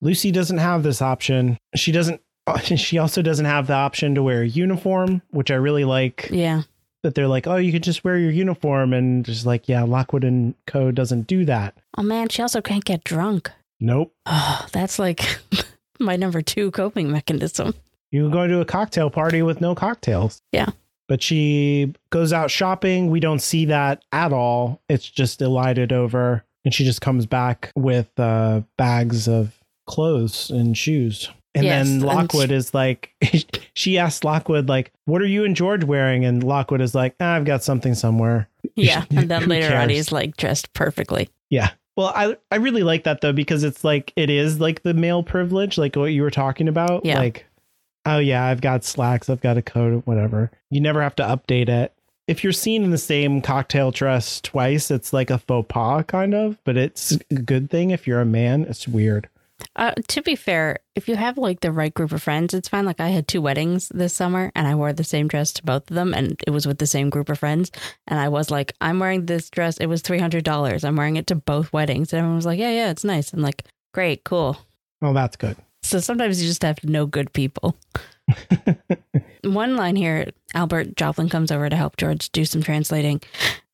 Lucy doesn't have this option. She doesn't. She also doesn't have the option to wear a uniform, which I really like. Yeah. That they're like, oh, you could just wear your uniform, and just like, yeah, Lockwood and Co. doesn't do that. Oh man, she also can't get drunk. Nope. Oh, that's like my number two coping mechanism. You go to a cocktail party with no cocktails. Yeah. But she goes out shopping. We don't see that at all. It's just elided over. And she just comes back with uh, bags of clothes and shoes. And Yes, then and Lockwood is like, she asks Lockwood, like, what are you and George wearing? And Lockwood is like, ah, I've got something somewhere. Yeah. And then later on, he's like dressed perfectly. Yeah. Well, I I really like that though because it's like it is like the male privilege, like what you were talking about. Yeah. Like, oh yeah, I've got slacks, I've got a coat, whatever. You never have to update it. If you're seen in the same cocktail dress twice, it's like a faux pas kind of, but it's a good thing if you're a man. It's weird. Uh, to be fair, if you have like the right group of friends, it's fine. Like I had two weddings this summer and I wore the same dress to both of them and it was with the same group of friends. And I was like, I'm wearing this dress. It was $300. I'm wearing it to both weddings. And everyone was like, yeah, yeah, it's nice. I'm like, great, cool. Well, that's good. So sometimes you just have to know good people. One line here, Albert Joplin comes over to help George do some translating.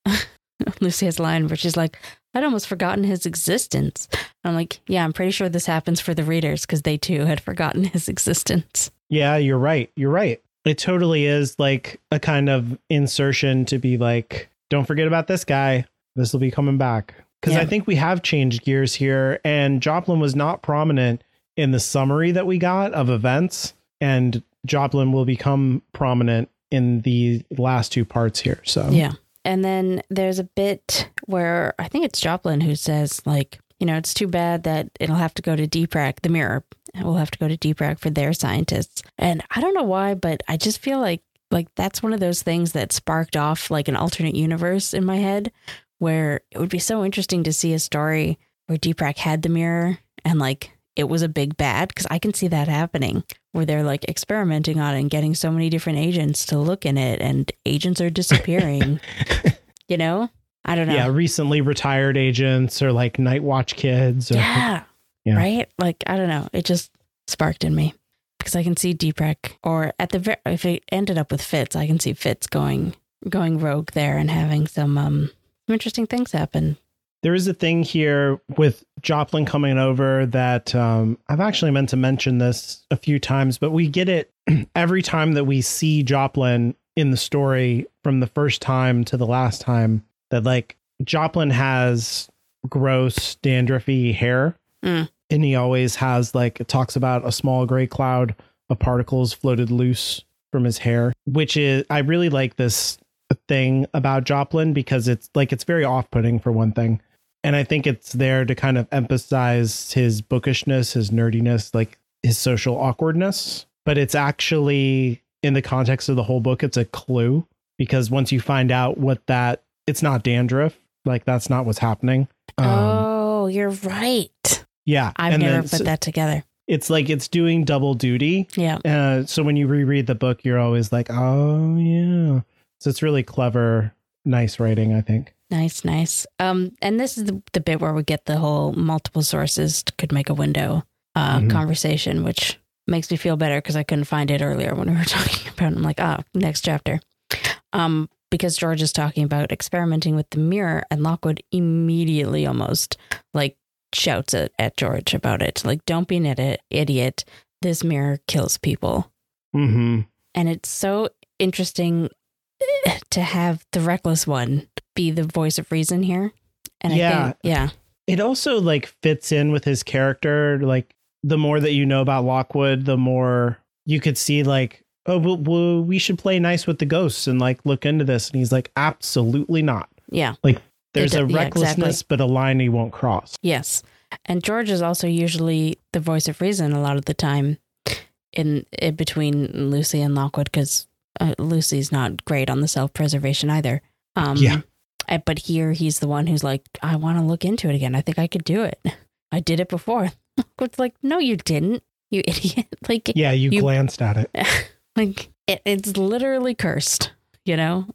Lucy has a line where she's like, I'd almost forgotten his existence. I'm like, yeah, I'm pretty sure this happens for the readers because they too had forgotten his existence. Yeah, you're right. You're right. It totally is like a kind of insertion to be like, don't forget about this guy. This will be coming back. Because I think we have changed gears here, and Joplin was not prominent in the summary that we got of events, and Joplin will become prominent in the last two parts here. So Yeah. And then there's a bit where I think it's Joplin who says, like, you know, it's too bad that it'll have to go to DEPRAC, the mirror will have to go to DEPRAC for their scientists. And I don't know why, but I just feel like like that's one of those things that sparked off like an alternate universe in my head where it would be so interesting to see a story where DEPRAC had the mirror and like it was a big bad because I can see that happening where they're like experimenting on it and getting so many different agents to look in it and agents are disappearing. you know? I don't know. yeah, recently retired agents or like night watch kids. Or, Yeah. Yeah. Right? Like, I don't know. It just sparked in me because I can see DEPRAC or at the very, if it ended up with Fittes, I can see Fittes going, going rogue there and having some, um, some interesting things happen. There is a thing here with Joplin coming over that um, I've actually meant to mention this a few times, but we get it every time that we see Joplin in the story from the first time to the last time that like Joplin has gross dandruffy hair. Mm. And he always has like it talks about a small gray cloud of particles floated loose from his hair, which is I really like this thing about Joplin because it's like it's very off-putting for one thing. And I think it's there to kind of emphasize his bookishness, his nerdiness, like his social awkwardness. But it's actually in the context of the whole book, it's a clue because once you find out what that it's not dandruff, like that's not what's happening. Um, oh, you're right. yeah. I've and never then put so- that together. it's like it's doing double duty. Yeah. Uh, so when you reread the book, you're always like, oh yeah. So it's really clever, nice writing, I think. Nice, nice. Um, and this is the, the bit where we get the whole multiple sources could make a window uh, Mhm. conversation, which makes me feel better because I couldn't find it earlier when we were talking about. It. I'm like, ah, next chapter. Um, because George is talking about experimenting with the mirror, and Lockwood immediately almost like shouts at, at George about it, like, "Don't be an idiot! Idiot! This mirror kills people." Mm-hmm. and it's so interesting eh, to have the reckless one be the voice of reason here. And I Yeah. think, yeah, It also like fits in with his character. Like the more that you know about Lockwood, the more you could see like, oh, well, well, we should play nice with the ghosts and like look into this. And he's like, absolutely not. yeah, Like There's a yeah, recklessness, but a line he won't cross. yes. And George is also usually the voice of reason a lot of the time in, in between Lucy and Lockwood because uh, Lucy's not great on the self preservation either. Um, Yeah. But here he's the one who's like, I want to look into it again. I think I could do it. I did it before. It's like, no, you didn't, you idiot. Like, Yeah, you, You- glanced at it. like it, it's literally cursed, you know?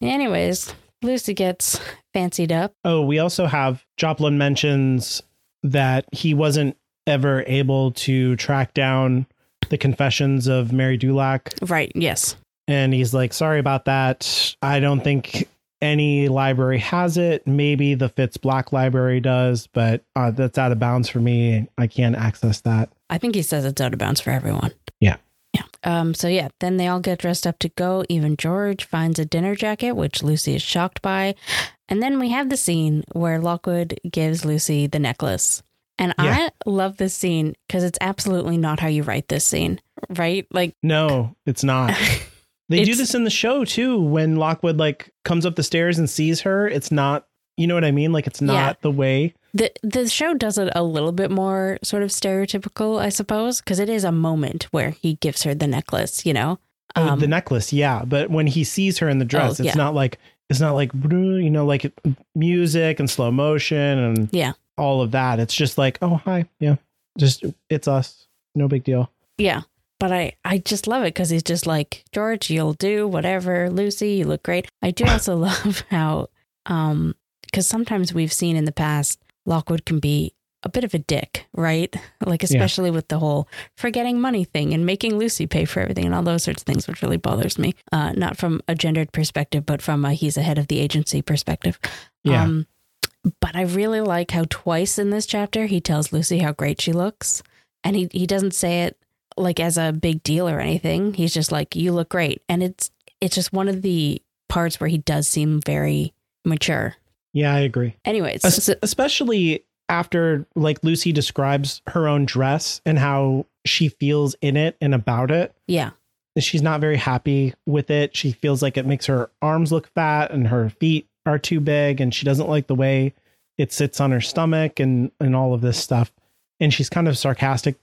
Anyways, Lucy gets fancied up. Oh, we also have Joplin mentions that he wasn't ever able to track down the confessions of Mary Dulac. Right. Yes. And he's like, sorry about that. I don't think any library has it. Maybe the Fittes Black Library does, but uh, that's out of bounds for me. I can't access that. I think he says it's out of bounds for everyone. Yeah. Yeah. Um, so yeah, then they all get dressed up to go. Even George finds a dinner jacket, which Lucy is shocked by. And then we have the scene where Lockwood gives Lucy the necklace. And Yeah. I love this scene because it's absolutely not how you write this scene, right? Like, No, it's not. They do this in the show too. When Lockwood like comes up the stairs and sees her, it's not. You know what I mean? Like it's not Yeah. the way. the the show does it a little bit more sort of stereotypical, I suppose, because it is a moment where he gives her the necklace, you know. Oh, Um, the necklace, yeah. But when he sees her in the dress, Oh, it's yeah. not like it's not like you know like music and slow motion and Yeah. all of that. It's just like oh hi, yeah, just it's us, no big deal. Yeah. But I, I just love it because he's just like, George, you'll do whatever. Lucy, you look great. I do also love how, um, because sometimes we've seen in the past, Lockwood can be a bit of a dick, right? Like, especially with the whole forgetting money thing and making Lucy pay for everything and all those sorts of things, which really bothers me. Uh, not from a gendered perspective, but from a he's ahead of the agency perspective. Yeah. Um, but I really like how twice in this chapter he tells Lucy how great she looks. And he, he doesn't say it like as a big deal or anything. He's just like, you look great. And it's it's just one of the parts where he does seem very mature. Yeah, I agree. Anyways, Es- so- especially after like Lucy describes her own dress and how she feels in it and about it. yeah. She's not very happy with it. She feels like it makes her arms look fat and her feet are too big and she doesn't like the way it sits on her stomach and and all of this stuff. And she's kind of sarcastic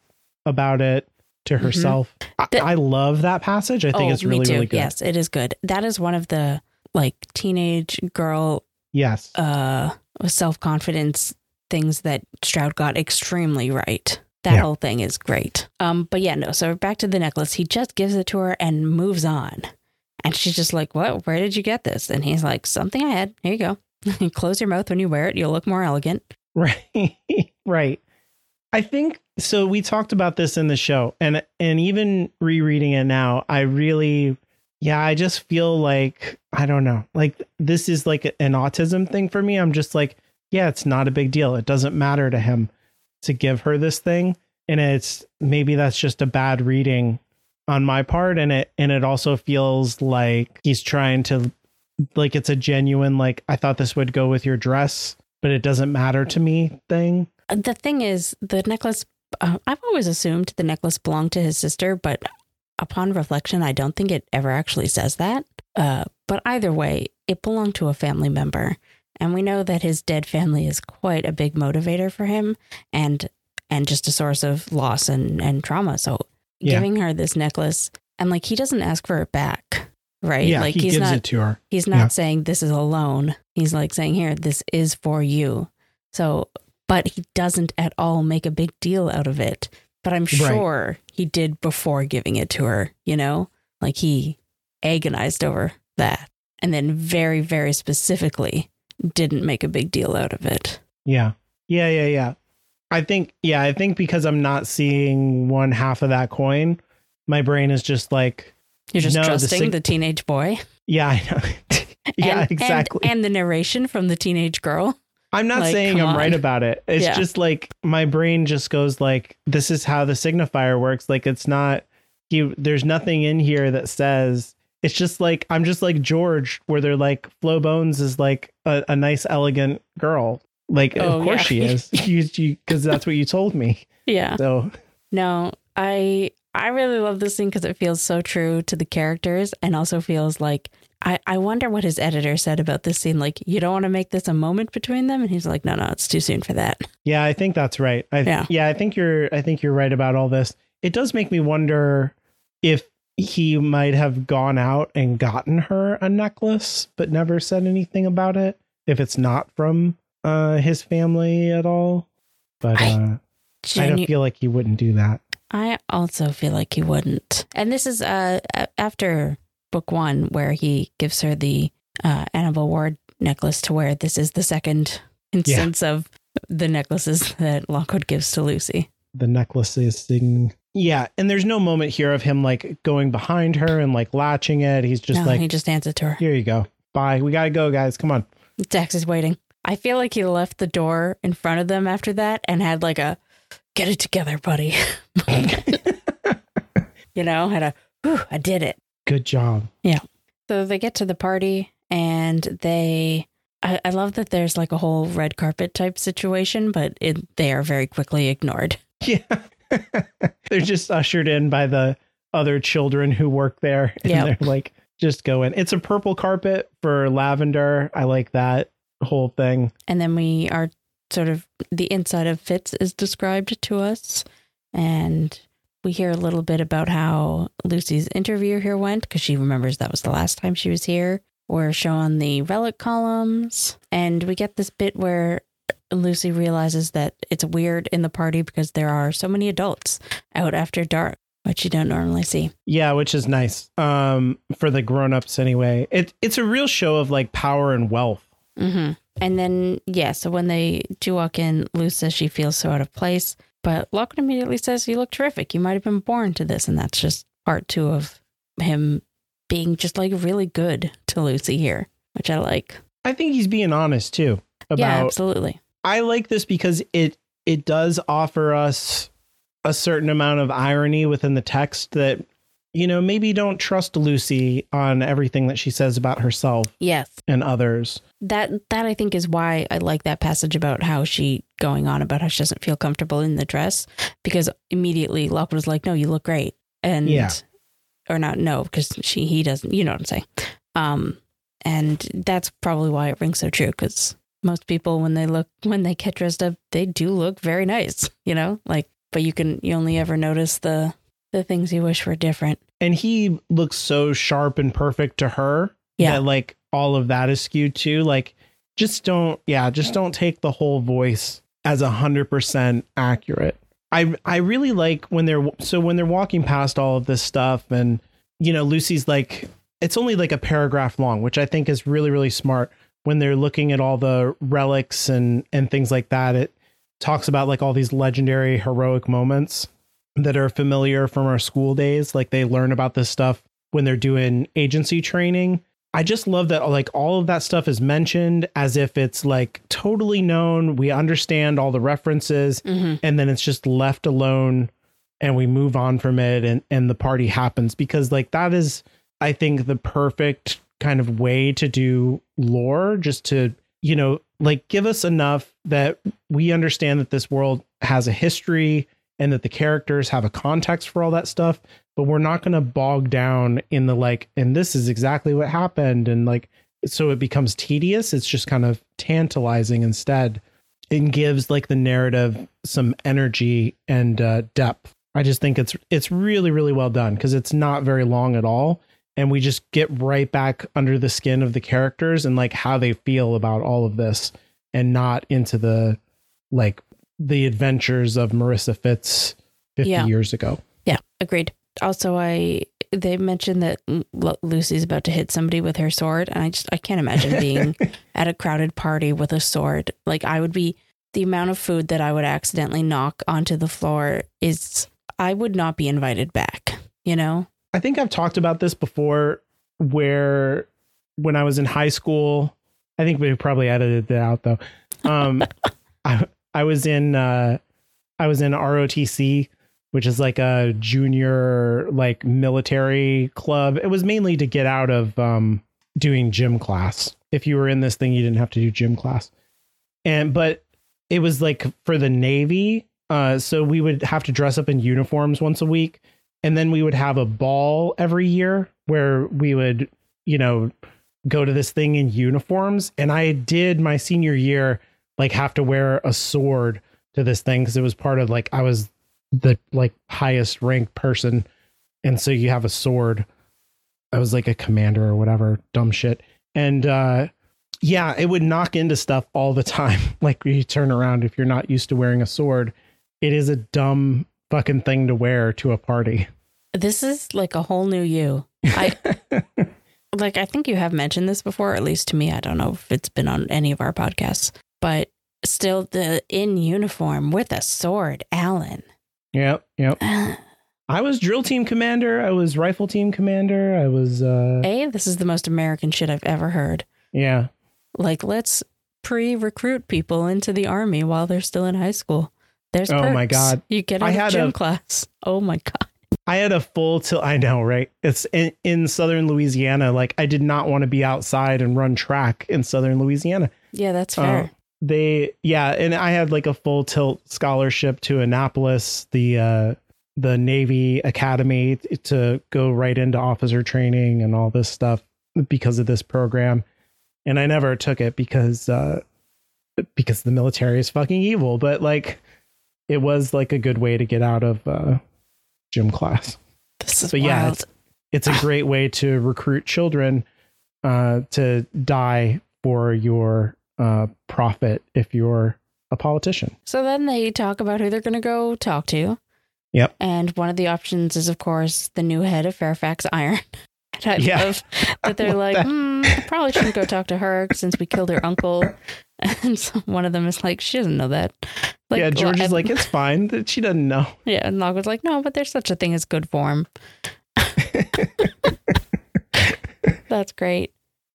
about it to Mhm. herself. The- I, I love that passage. I think oh, it's really really good. Yes, it is good. That is one of the like teenage girl Yes. uh self confidence things that Stroud got extremely right. That Yeah. whole thing is great. Um, but yeah, no. So back to the necklace. He just gives it to her and moves on, and she's just like, "What? Where did you get this?" And he's like, "Something I had. Here you go. Close your mouth when you wear it. You'll look more elegant." Right. right. I think so we talked about this in the show and and even rereading it now, I really yeah, I just feel like I don't know. Like this is like an autism thing for me. I'm just like, yeah, it's not a big deal. It doesn't matter to him to give her this thing and it's maybe that's just a bad reading on my part and it and it also feels like he's trying to like it's a genuine like I thought this would go with your dress but it doesn't matter to me thing. The thing is, the necklace. Uh, I've always assumed the necklace belonged to his sister, but upon reflection, I don't think it ever actually says that. Uh, but either way, it belonged to a family member, and we know that his dead family is quite a big motivator for him, and and just a source of loss and and trauma. So Yeah. giving her this necklace, and like he doesn't ask for it back, right? Yeah, like he he's gives not it to her. He's not Yeah. saying this is a loan. He's like saying, here, this is for you. So, but he doesn't at all make a big deal out of it. But I'm sure he did before giving it to her, you know? Like he agonized over that. And then very, very specifically didn't make a big deal out of it. Yeah. Yeah, yeah, yeah. I think yeah, I think because I'm not seeing one half of that coin, my brain is just like, You're just No, the trusting sig- the teenage boy. yeah, I know. yeah, And- and- exactly. And, the narration from the teenage girl. I'm not like, saying I'm right about it. It's Yeah. just like my brain just goes like this is how the signifier works. Like it's not you there's nothing in here that says it's just like I'm just like George where they're like Flo Bones is like a, a nice elegant girl. Like Oh, of course yeah. she is. you cuz that's what you told me. Yeah. So No, I I really love this scene because it feels so true to the characters and also feels like I, I wonder what his editor said about this scene. Like, you don't want to make this a moment between them, and he's like, no, no, it's too soon for that. Yeah, I think that's right. I, Yeah. yeah. I think you're I think you're right about all this. It does make me wonder if he might have gone out and gotten her a necklace, but never said anything about it. If it's not from uh, his family at all, but I uh, I don't feel like he wouldn't do that. I also feel like he wouldn't. And this is uh after book one, where he gives her the uh, Annabelle Ward necklace to wear. This is the second instance of the necklaces that Lockwood gives to Lucy. The necklaces thing. Yeah, and there's no moment here of him like going behind her and like latching it. He's just no, like, he just hands it to her. here you go. Bye. We gotta go, guys. Come on. Dex is waiting. I feel like he left the door in front of them after that and had like a get it together, buddy. you know, had a whew, I did it. Good job. Yeah. So they get to the party and they I, I love that there's like a whole red carpet type situation, but it, they are very quickly ignored. Yeah. they're just ushered in by the other children who work there. And Yep. they're like, just go in. It's a purple carpet for lavender. I like that whole thing. And then we are sort of the inside of Fittes is described to us. And we hear a little bit about how Lucy's interview here went because she remembers that was the last time she was here. We're shown the relic columns. And we get this bit where Lucy realizes that it's weird in the party because there are so many adults out after dark, which you don't normally see. Yeah, which is nice. Um, for the grown-ups anyway. It it's a real show of like power and wealth. hmm And then, yeah, so when they do walk in, Lucy says she feels so out of place. But Lockwood immediately says, You look terrific. You might have been born to this. And that's just part two of him being just like really good to Lucy here, which I like. I think he's being honest too about yeah, absolutely. I like this because it it does offer us a certain amount of irony within the text that you know maybe don't trust Lucy on everything that she says about herself Yes. and others. That that I think is why I like that passage about how she going on about how she doesn't feel comfortable in the dress because immediately Lockwood was like, "No, you look great," and Yeah. or not no because she he doesn't. You know what I'm saying? Um, and that's probably why it rings so true because most people when they look when they get dressed up, they do look very nice. You know, like but you can you only ever notice the the things you wish were different. And he looks so sharp and perfect to her Yeah. that like all of that is skewed too. Like just don't yeah, just don't take the whole voice as a hundred percent accurate. I I really like when they're so when they're walking past all of this stuff and you know Lucy's like it's only like a paragraph long, which I think is really really smart when they're looking at all the relics and and things like that. It talks about like all these legendary heroic moments that are familiar from our school days. Like they learn about this stuff when they're doing agency training. I just love that like all of that stuff is mentioned as if it's like totally known. We understand all the references Mm-hmm. and then it's just left alone and we move on from it and and the party happens because like that is I think the perfect kind of way to do lore just to you know like give us enough that we understand that this world has a history and that the characters have a context for all that stuff but we're not going to bog down in the like and this is exactly what happened and like so it becomes tedious. It's just kind of tantalizing instead and gives like the narrative some energy and uh, depth. I just think it's it's really really well done because it's not very long at all and we just get right back under the skin of the characters and like how they feel about all of this and not into the like the adventures of marissa Fittes 50 Yeah. years ago Yeah, agreed. Also, I they mentioned that Lu- Lucy's about to hit somebody with her sword, and I just I can't imagine being at a crowded party with a sword. Like I would be the amount of food that I would accidentally knock onto the floor is I would not be invited back. You know? I think I've talked about this before where when I was in high school, I think we probably edited that out though. Um I I was in uh I was in ROTC, which is like a junior like military club. It was mainly to get out of um doing gym class. If you were in this thing, you didn't have to do gym class. And but it was like for the Navy. Uh so we would have to dress up in uniforms once a week and then we would have a ball every year where we would you know go to this thing in uniforms and i did my senior year like have to wear a sword to this thing because it was part of like i was the like highest ranked person and so you have a sword. I was like a commander or whatever, dumb shit. And uh, yeah, it would knock into stuff all the time. like you turn around if you're not used to wearing a sword, it is a dumb fucking thing to wear to a party. This is like a whole new you. I like I think you have mentioned this before, at least to me. I don't know if it's been on any of our podcasts, but still the in uniform with a sword, Alan. Yep, yep. I was drill team commander. I was rifle team commander. I was uh A, this is the most American shit I've ever heard. yeah. Like let's pre-recruit people into the army while they're still in high school. There's Oh my. God. You get out I of gym a- class. Oh my god. I had a full till I know, right? It's in, in southern Louisiana. Like I did not want to be outside and run track in southern Louisiana. Yeah, that's Uh, fair. They yeah, and I had like a full tilt scholarship to Annapolis, the uh the Navy Academy to go right into officer training and all this stuff because of this program. And I never took it because uh because the military is fucking evil, but like it was like a good way to get out of uh gym class. this is but yeah, it's, it's a great way to recruit children uh, to die for your uh, profit if you're a politician. So then they talk about who they're going to go talk to. Yep. And one of the options is, of course, the new head of Fairfax Iron. I Yeah. love that they're like, that. hmm, probably shouldn't go talk to her since we killed her uncle. And so one of them is like, she doesn't know that. Like, yeah, George well, is like, it's fine. that She doesn't know. yeah. And Locke was like, no, but there's such a thing as good form. That's great.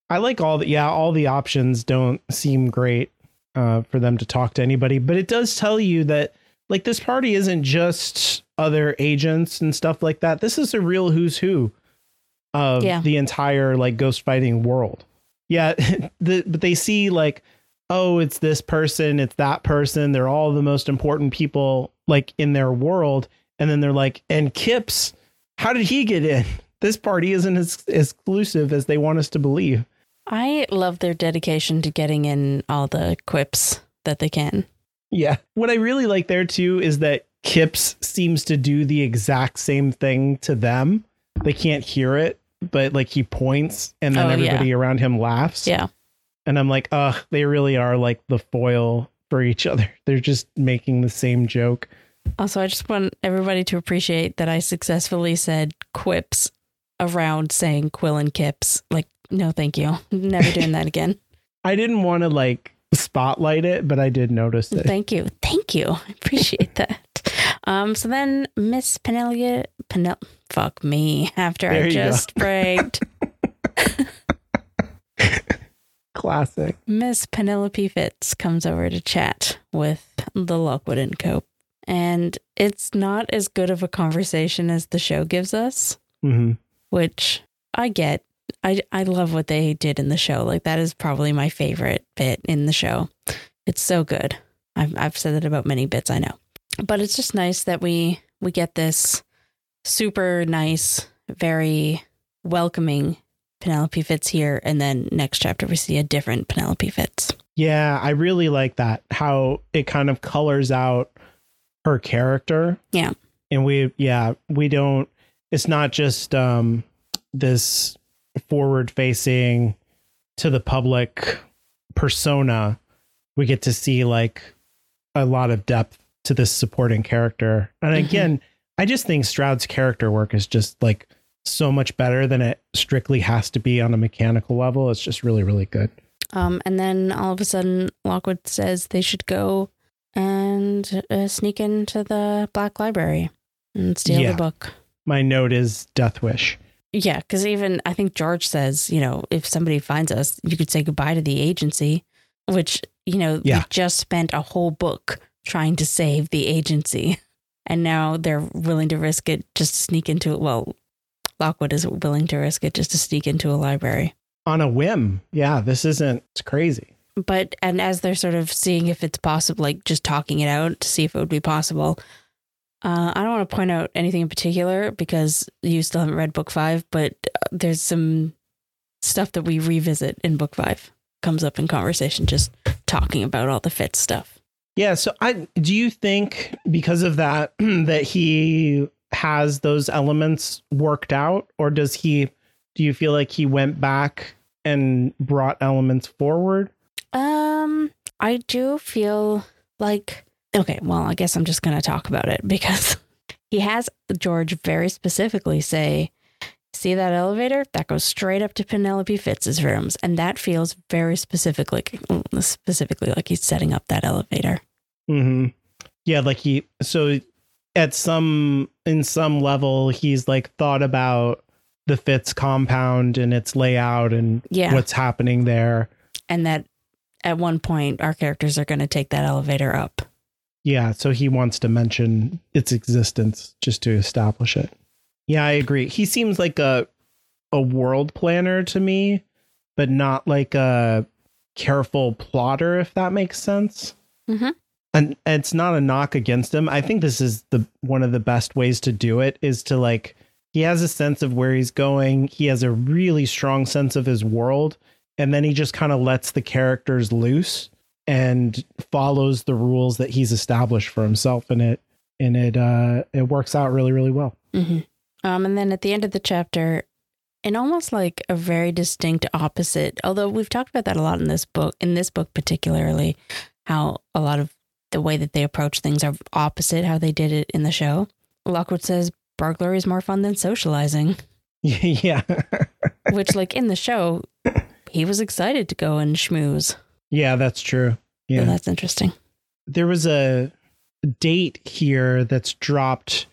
I like all the yeah, all the options don't seem great uh, for them to talk to anybody, but it does tell you that like this party isn't just other agents and stuff like that. This is a real who's who of Yeah. the entire like ghost fighting world. Yeah, the, but they see like oh, it's this person, it's that person. They're all the most important people like in their world, and then they're like, and Kipps, how did he get in? This party isn't as exclusive as they want us to believe. I love their dedication to getting in all the quips that they can. Yeah. What I really like there too is that Kipps seems to do the exact same thing to them. They can't hear it, but like he points and then Oh, yeah. everybody around him laughs. Yeah. And I'm like, ugh, they really are like the foil for each other. They're just making the same joke. Also, I just want everybody to appreciate that I successfully said quips around saying Quill and Kipps. Like, no, thank you. Never doing that again. I didn't want to like spotlight it, but I did notice it. Thank you. Thank you. I appreciate that. Um, so then Miss Penelope, Penel, fuck me, after There I you go. just bragged, Classic. Miss Penelope Fittes comes over to chat with the Lockwood and Co. And it's not as good of a conversation as the show gives us. hmm which I get. I I love what they did in the show. Like that is probably my favorite bit in the show. It's so good. I've I've said that about many bits I know. But it's just nice that we we get this super nice, very welcoming Penelope Fittes here and then next chapter we see a different Penelope Fittes. Yeah, I really like that. How it kind of colors out her character. Yeah. And we yeah, we don't it's not just um this forward facing to the public persona. We get to see like a lot of depth to this supporting character. And Mhm. again, I just think Stroud's character work is just like so much better than it strictly has to be on a mechanical level. It's just really, really good. Um, and then all of a sudden, Lockwood says they should go and uh, sneak into the Black Library and steal Yeah. the book. My note is Death Wish. Yeah, because even I think George says, you know, if somebody finds us, you could say goodbye to the agency, which, you know, Yeah. we just spent a whole book trying to save the agency. And now they're willing to risk it just to sneak into it. Well, Lockwood is willing to risk it just to sneak into a library. on a whim. Yeah, this isn't it's crazy. But, and as they're sort of seeing if it's possible, like just talking it out to see if it would be possible, uh, I don't want to point out anything in particular because you still haven't read book five, but uh, there's some stuff that we revisit in book five comes up in conversation, just talking about all the fit stuff. Yeah, so I do you think because of that that he has those elements worked out or does he do you feel like he went back and brought elements forward? Um, I do feel like okay, well, I guess I'm just going to talk about it because he has George very specifically say, "See that elevator? That goes straight up to Penelope Fittes's rooms." And that feels very specifically specifically like he's setting up that elevator. Mhm. Yeah, like he so at some in some level he's like thought about the Fittes compound and its layout and Yeah. what's happening there. And that at one point our characters are going to take that elevator up. Yeah, so he wants to mention its existence just to establish it. Yeah, I agree. He seems like a a world planner to me, but not like a careful plotter if that makes sense. Mhm. And it's not a knock against him. I think this is the one of the best ways to do it is to like he has a sense of where he's going. He has a really strong sense of his world and then he just kind of lets the characters loose and follows the rules that he's established for himself and it and it uh it works out really really well hmm Um, and then at the end of the chapter, in almost like a very distinct opposite, although we've talked about that a lot in this book, in this book particularly, how a lot of the way that they approach things are opposite how they did it in the show. Lockwood says burglary is more fun than socializing, yeah which, like in the show, he was excited to go and schmooze. Yeah that's true So yeah that's interesting. there was a date here that's dropped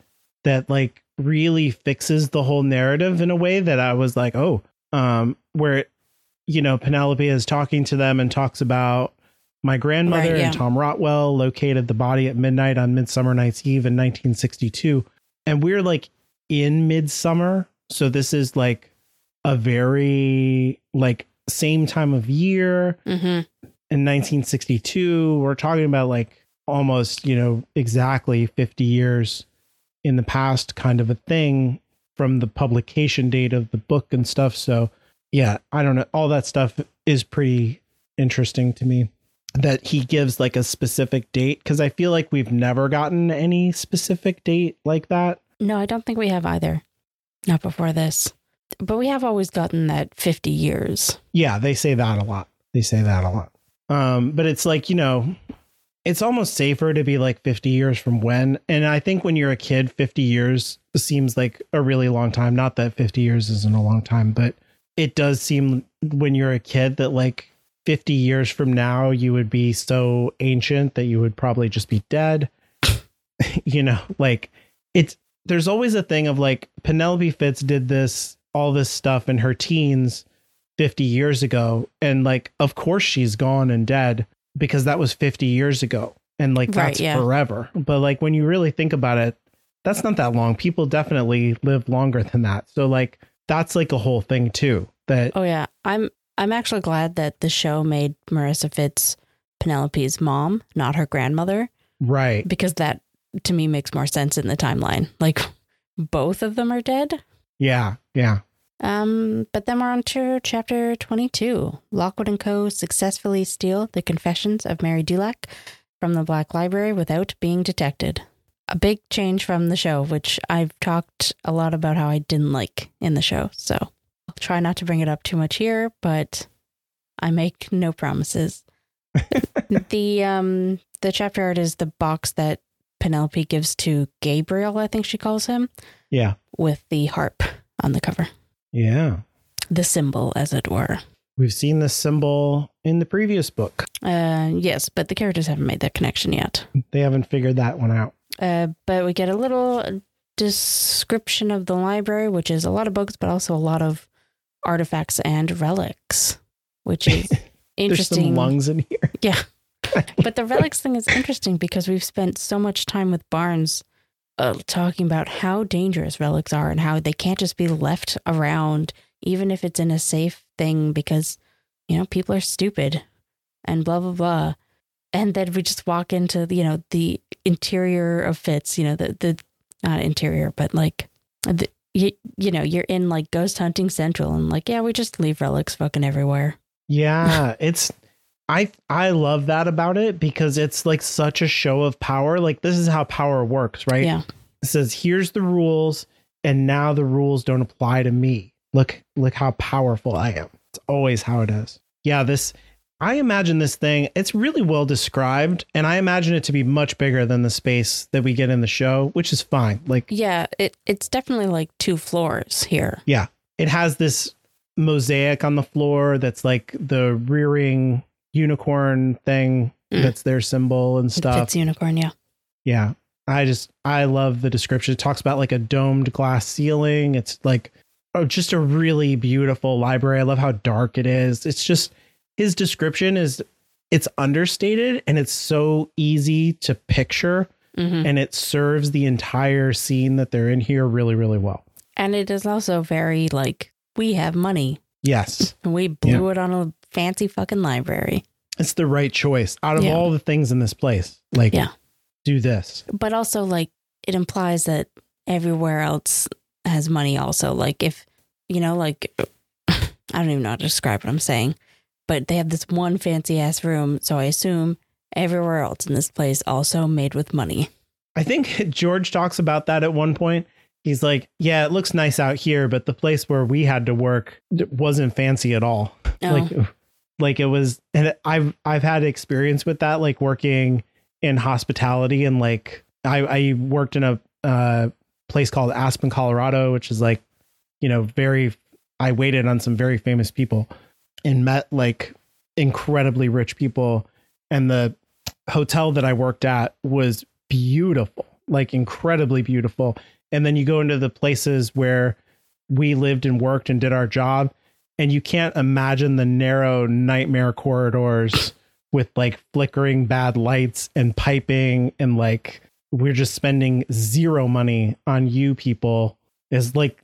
that like really fixes the whole narrative in a way that I was like, oh, um, where you know Penelope is talking to them and talks about my grandmother Right, yeah. and Tom Rotwell located the body at midnight on Midsummer Night's Eve in 1962, and we're like in midsummer, so this is like a very like same time of year. Hmm in 1962 we're talking about like almost you know exactly 50 years in the past kind of a thing from the publication date of the book and stuff. So yeah i don't know. All that stuff is pretty interesting to me that he gives like a specific date because i feel like we've never gotten any specific date like that. No, I don't think we have either. Not before this. But we have always gotten that 50 years. Yeah, they say that a lot. They say that a lot. Um, but it's like, you know, it's almost safer to be like 50 years from when. And I think when you're a kid, 50 years seems like a really long time. Not that 50 years isn't a long time, but it does seem when you're a kid that like 50 years from now, you would be so ancient that you would probably just be dead. you know, like it's, there's always a thing of like Penelope Fittes did this, all this stuff in her teens 50 years ago. And like of course she's gone and dead because that was 50 years ago. And like Right, that's yeah. forever. But like when you really think about it that's not that long. People definitely live longer than that. So like that's like a whole thing too that Oh yeah, I'm I'm actually glad that the show made Marissa Fittes Penelope's mom, not her grandmother, right. because that to me makes more sense in the timeline. Like both of them are dead. Yeah yeah Um, but then we're on to chapter 22. Lockwood and Co. successfully steal the confessions of Mary Dulac from the Black Library without being detected. A big change from the show, which I've talked a lot about how I didn't like in the show. So I'll try not to bring it up too much here, but I make no promises. the um the chapter art is the box that Penelope gives to Gabriel, I think she calls him, yeah with the harp on the cover yeah the symbol, as it were. we've seen this symbol in the previous book Uh, yes, but the characters haven't made that connection yet. they haven't figured that one out Uh, but we get a little description of the library, which is a lot of books, but also a lot of artifacts and relics, which is there's interesting. some lungs in here Yeah. But the relics thing is interesting because we've spent so much time with Barnes uh, talking about how dangerous relics are and how they can't just be left around, even if it's in a safe thing, because, you know, people are stupid and blah, blah, blah. And then we just walk into, you know, the interior of Fittes, you know, the, the not interior, but like, the, you, you know, you're in like ghost hunting central and like, yeah, we just leave relics fucking everywhere. Yeah, it's I I love that about it because it's like such a show of power. Like this is how power works, right? Yeah. It says, "Here's the rules, and now the rules don't apply to me. Look, look how powerful I am." It's always how it is. Yeah, this. I imagine this thing. It's really well described, and I imagine it to be much bigger than the space that we get in the show, which is fine. Like, Yeah, it it's definitely like two floors here. yeah, it has this mosaic on the floor that's like the rearing unicorn thing. Mm. That's their symbol and stuff. Fittes unicorn, yeah. Yeah. I just I love the description. It talks about like a domed glass ceiling. It's like oh, just a really beautiful library. I love how dark it is. It's just his description is it's understated and it's so easy to picture hmm and it serves the entire scene that they're in here really really well. And it is also very like we have money Yes. we blew it on a fancy fucking library. It's the right choice out of Yeah. all the things in this place. Like Yeah. do this. But also like it implies that everywhere else has money also. Like if you know, like I don't even know how to describe what I'm saying. But they have this one fancy ass room, so I assume everywhere else in this place also made with money. I think George talks about that at one point. He's like, "Yeah, it looks nice out here, but the place where we had to work wasn't fancy at all. Oh, Like, like it was." And I've I've had experience with that, like working in hospitality, and like I I worked in a uh, place called Aspen, Colorado, which is like, you know, very. I waited on some very famous people, and met like incredibly rich people, and the hotel that I worked at was beautiful, like incredibly beautiful. And then you go into the places where we lived and worked and did our job, and you can't imagine the narrow nightmare corridors with like flickering bad lights and piping and like we're just spending zero money on you people is like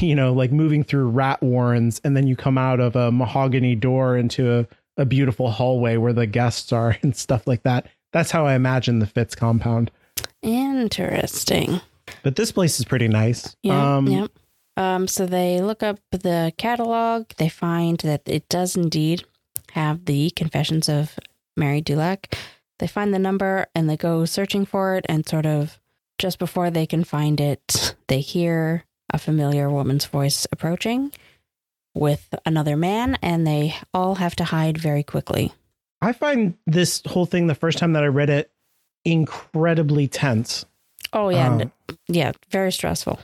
you know like moving through rat warrens and then you come out of a mahogany door into a, a beautiful hallway where the guests are and stuff like that that's how i imagine the Fittes compound interesting. but this place is pretty nice Yeah. um yeah. Um, so they look up the catalog. They find that it does indeed have the Confessions of Mary Dulac. They find the number and they go searching for it. And sort of just before they can find it, they hear a familiar woman's voice approaching with another man, and they all have to hide very quickly. i find this whole thing the first time that i read it incredibly tense Oh yeah, Um, yeah, very stressful.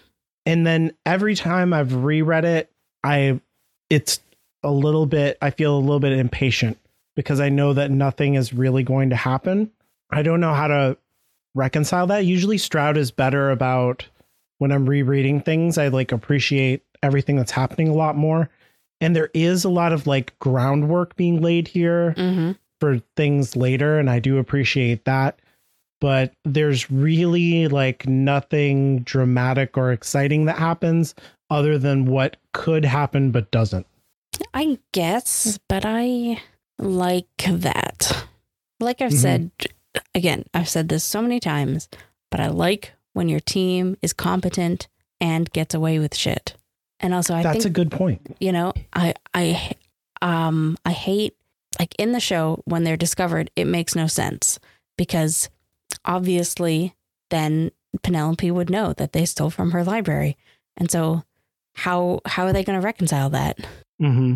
And then every time I've reread it, I it's a little bit I feel a little bit impatient because I know that nothing is really going to happen. I don't know how to reconcile that. Usually Stroud is better about when I'm rereading things, I like appreciate everything that's happening a lot more. And there is a lot of like groundwork being laid here hmm for things later and I do appreciate that but there's really like nothing dramatic or exciting that happens other than what could happen but doesn't. I guess, but I like that. Like I've Mhm. said, again, I've said this so many times, but I like when your team is competent and gets away with shit. And also, I think That's think a good point. you know, I I um I hate like in the show when they're discovered, it makes no sense because obviously then Penelope would know that they stole from her library. And so how how are they going to reconcile that? hmm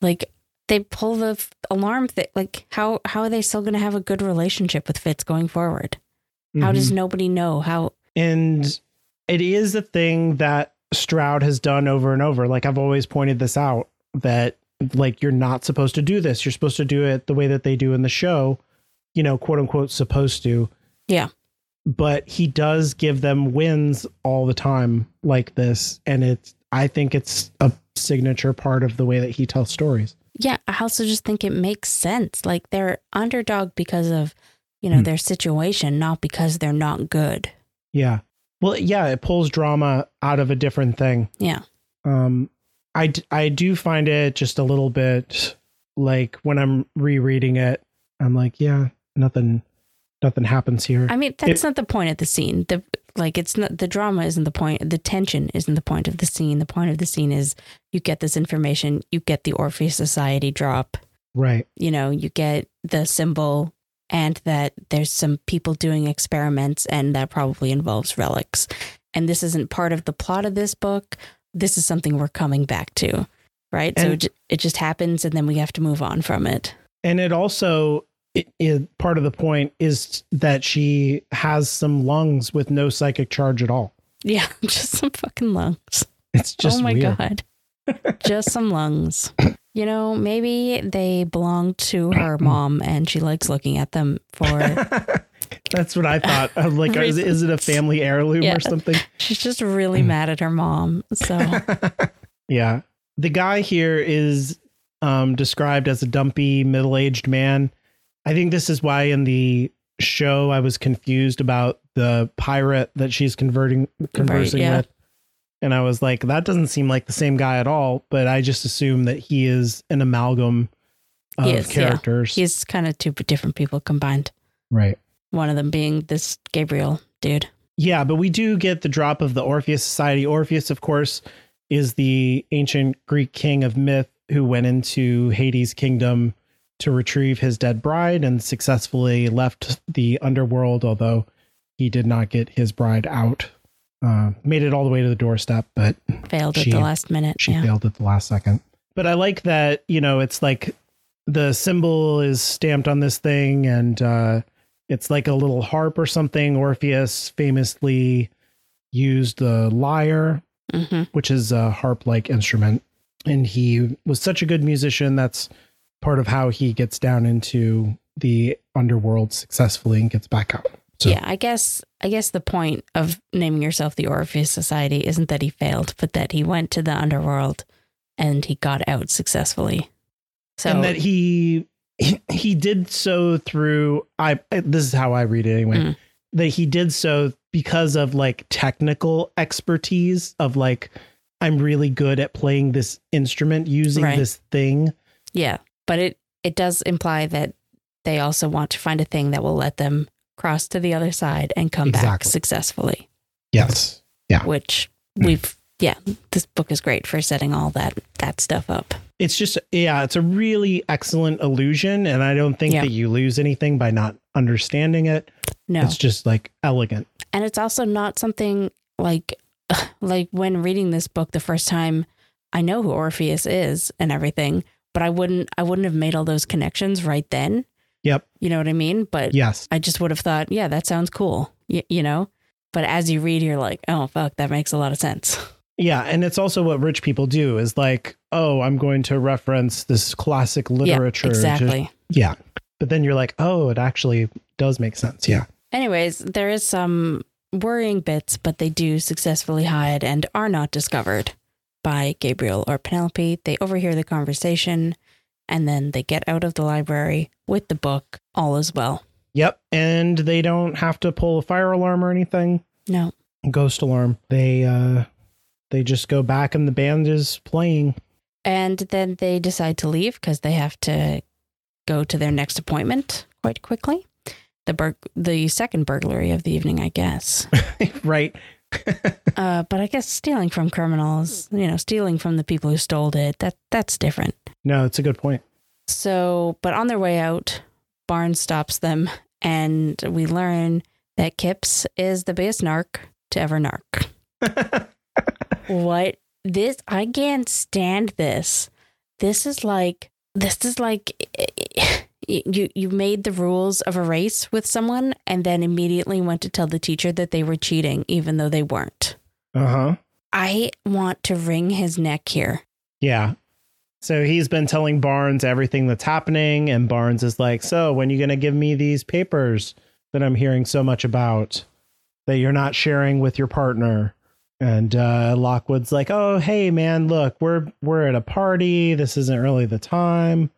Like they pull the f- alarm thing. Like how how are they still going to have a good relationship with Fittes going forward? How does nobody know how? and it is a thing that Stroud has done over and over. Like I've always pointed this out that like you're not supposed to do this. You're supposed to do it the way that they do in the show, you know, quote unquote supposed to. Yeah. But he does give them wins all the time like this and it's I think it's a signature part of the way that he tells stories. Yeah, I also just think it makes sense. Like they're underdog because of you know Hmm. their situation, not because they're not good. Yeah. Well, yeah, it pulls drama out of a different thing. Yeah. Um, I, d- I do find it just a little bit like when I'm rereading it, I'm like, yeah, nothing, nothing happens here. I mean, that's not the point of the scene. The like, it's not the drama isn't the point. The tension isn't the point of the scene. The point of the scene is you get this information, you get the Orpheus Society drop, right. you know, you get the symbol and that there's some people doing experiments, and that probably involves relics. And this isn't part of the plot of this book. This is something we're coming back to, right? so And- it, it just happens, and then we have to move on from it. And it also it, it, part of the point is that she has some lungs with no psychic charge at all. Yeah, just some fucking lungs. It's just oh my weird. god. just some lungs. You know, maybe they belong to her mom and she likes looking at them for That's what I thought. I'm like, is, it- is it a family heirloom Yeah. or something? she's just really mad at her mom. So Yeah. The guy here is um, described as a dumpy, middle aged man. I think this is why in the show I was confused about the pirate that she's converting conversing yeah. with. And I was like, that doesn't seem like the same guy at all. But I just assume that he is an amalgam of He is, yeah. characters. he's kind of two different people combined. right. One of them being this Gabriel dude. Yeah, but we do get the drop of the Orpheus Society. Orpheus, of course, is the ancient Greek king of myth who went into Hades' kingdom to retrieve his dead bride and successfully left the underworld, although he did not get his bride out. Uh, made it all the way to the doorstep, but Failed She- at the last minute. she yeah. failed at the last second. But I like that, you know, it's like the symbol is stamped on this thing and uh it's like a little harp or something. Orpheus famously used the lyre, hmm which is a harp like instrument. And he was such a good musician. That's part of how he gets down into the underworld successfully and gets back out. So Yeah, I guess I guess the point of naming yourself the Orpheus Society isn't that he failed, but that he went to the underworld and he got out successfully. So and that he he, he did so through I this is how I read it anyway. Mm. That he did so because of like technical expertise of like I'm really good at playing this instrument using Right. this thing. Yeah, but it it does imply that they also want to find a thing that will let them cross to the other side and come back successfully. Yes. Yeah. Which Mm. we've yeah, this book is great for setting all that that stuff up. It's just yeah, it's a really excellent illusion and I don't think Yeah. that you lose anything by not understanding it. No, It's just like elegant. and it's also not something like like when reading this book the first time. I know who Orpheus is and everything, but I wouldn't I wouldn't have made all those connections right then. Yep. You know what I mean? But Yes. I just would have thought, yeah, that sounds cool. Y- you know? But as you read, you're like, oh, fuck, that makes a lot of sense. Yeah, and it's also what rich people do is like, oh, I'm going to reference this classic literature. yeah, exactly. yeah. But then you're like, oh, it actually does make sense. Yeah. Anyways, there is some worrying bits, but they do successfully hide and are not discovered by Gabriel or Penelope. They overhear the conversation and then they get out of the library with the book. All is well. Yep. And they don't have to pull a fire alarm or anything. No. Ghost alarm. They uh they just go back and the band is playing. And then they decide to leave because they have to go to their next appointment quite quickly. The bur- the second burglary of the evening, I guess. right. Uh, but I guess stealing from criminals, you know, stealing from the people who stole it, that that's different. No, it's a good point. So, but on their way out, Barnes stops them, and we learn that Kipps is the biggest narc to ever narc. What this? I can't stand this. This is like this is like you you made the rules of a race with someone, and then immediately went to tell the teacher that they were cheating, even though they weren't. Uh-huh. I want to wring his neck here. Yeah. So he's been telling Barnes everything that's happening, and Barnes is like, So, when are you going to give me these papers that I'm hearing so much about that you're not sharing with your partner? And uh, Lockwood's like, Oh, hey, man, look, we're we're at a party. This isn't really the time.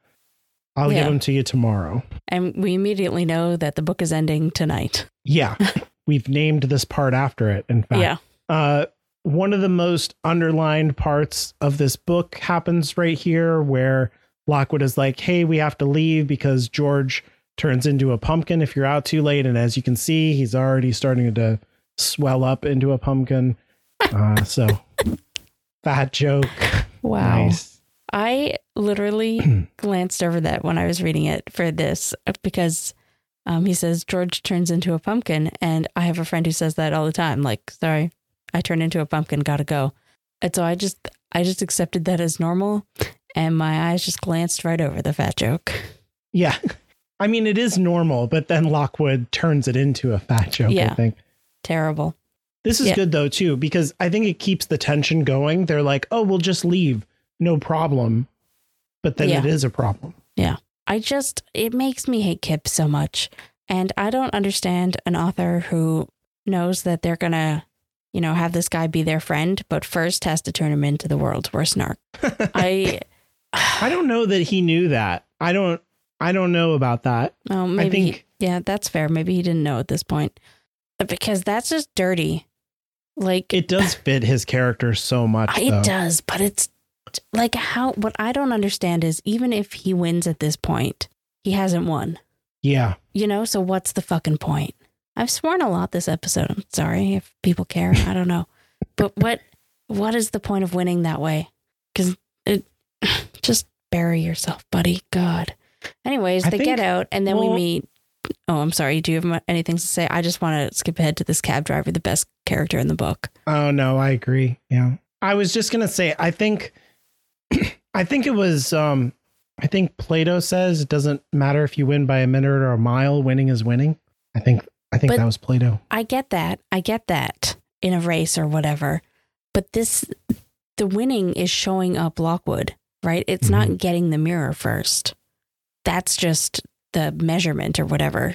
I'll give them to you tomorrow. And we immediately know that the book is ending tonight. Yeah. We've named this part after it, in fact. Yeah. Uh, one of the most underlined parts of this book happens right here where Lockwood is like, Hey, we have to leave because George turns into a pumpkin if you're out too late. And as you can see, he's already starting to swell up into a pumpkin. Uh, so, fat joke. Wow. Nice. I literally glanced over that when I was reading it for this because Um, he says George turns into a pumpkin, and I have a friend who says that all the time. Like, sorry, I turned into a pumpkin, gotta go. And so I just, I just accepted that as normal, and my eyes just glanced right over the fat joke. Yeah. I mean, it is normal, but then Lockwood turns it into a fat joke, Yeah. I think. Terrible. This is Yeah. good though, too, because I think it keeps the tension going. They're like, oh, we'll just leave. No problem. But then Yeah. it is a problem. Yeah. I just, it makes me hate Kip so much. And I don't understand an author who knows that they're going to, you know, have this guy be their friend, but first has to turn him into the world's worst narc. I, I don't know that he knew that. I don't I don't know about that. oh, maybe, I think yeah, that's fair. Maybe he didn't know at this point because that's just dirty. Like, it does fit his character so much. it though. does, but it's like how, what I don't understand is even if he wins at this point, he hasn't won. Yeah. You know, so what's the fucking point? I've sworn a lot this episode. I'm sorry if people care. I don't know. But what what is the point of winning that way? Cuz it just bury yourself, buddy. God. Anyways, I they think- get out and then we meet Oh, I'm sorry. Do you have anything to say? I just want to skip ahead to this cab driver, the best character in the book. Oh no, I agree. Yeah. I was just gonna say I think I think it was um I think Plato says it doesn't matter if you win by a minute or a mile, winning is winning. I think I think But- that was Plato. I get that. I get that in a race or whatever. But this, the winning is showing up Lockwood, right? It's not getting the mirror first. That's just the measurement or whatever.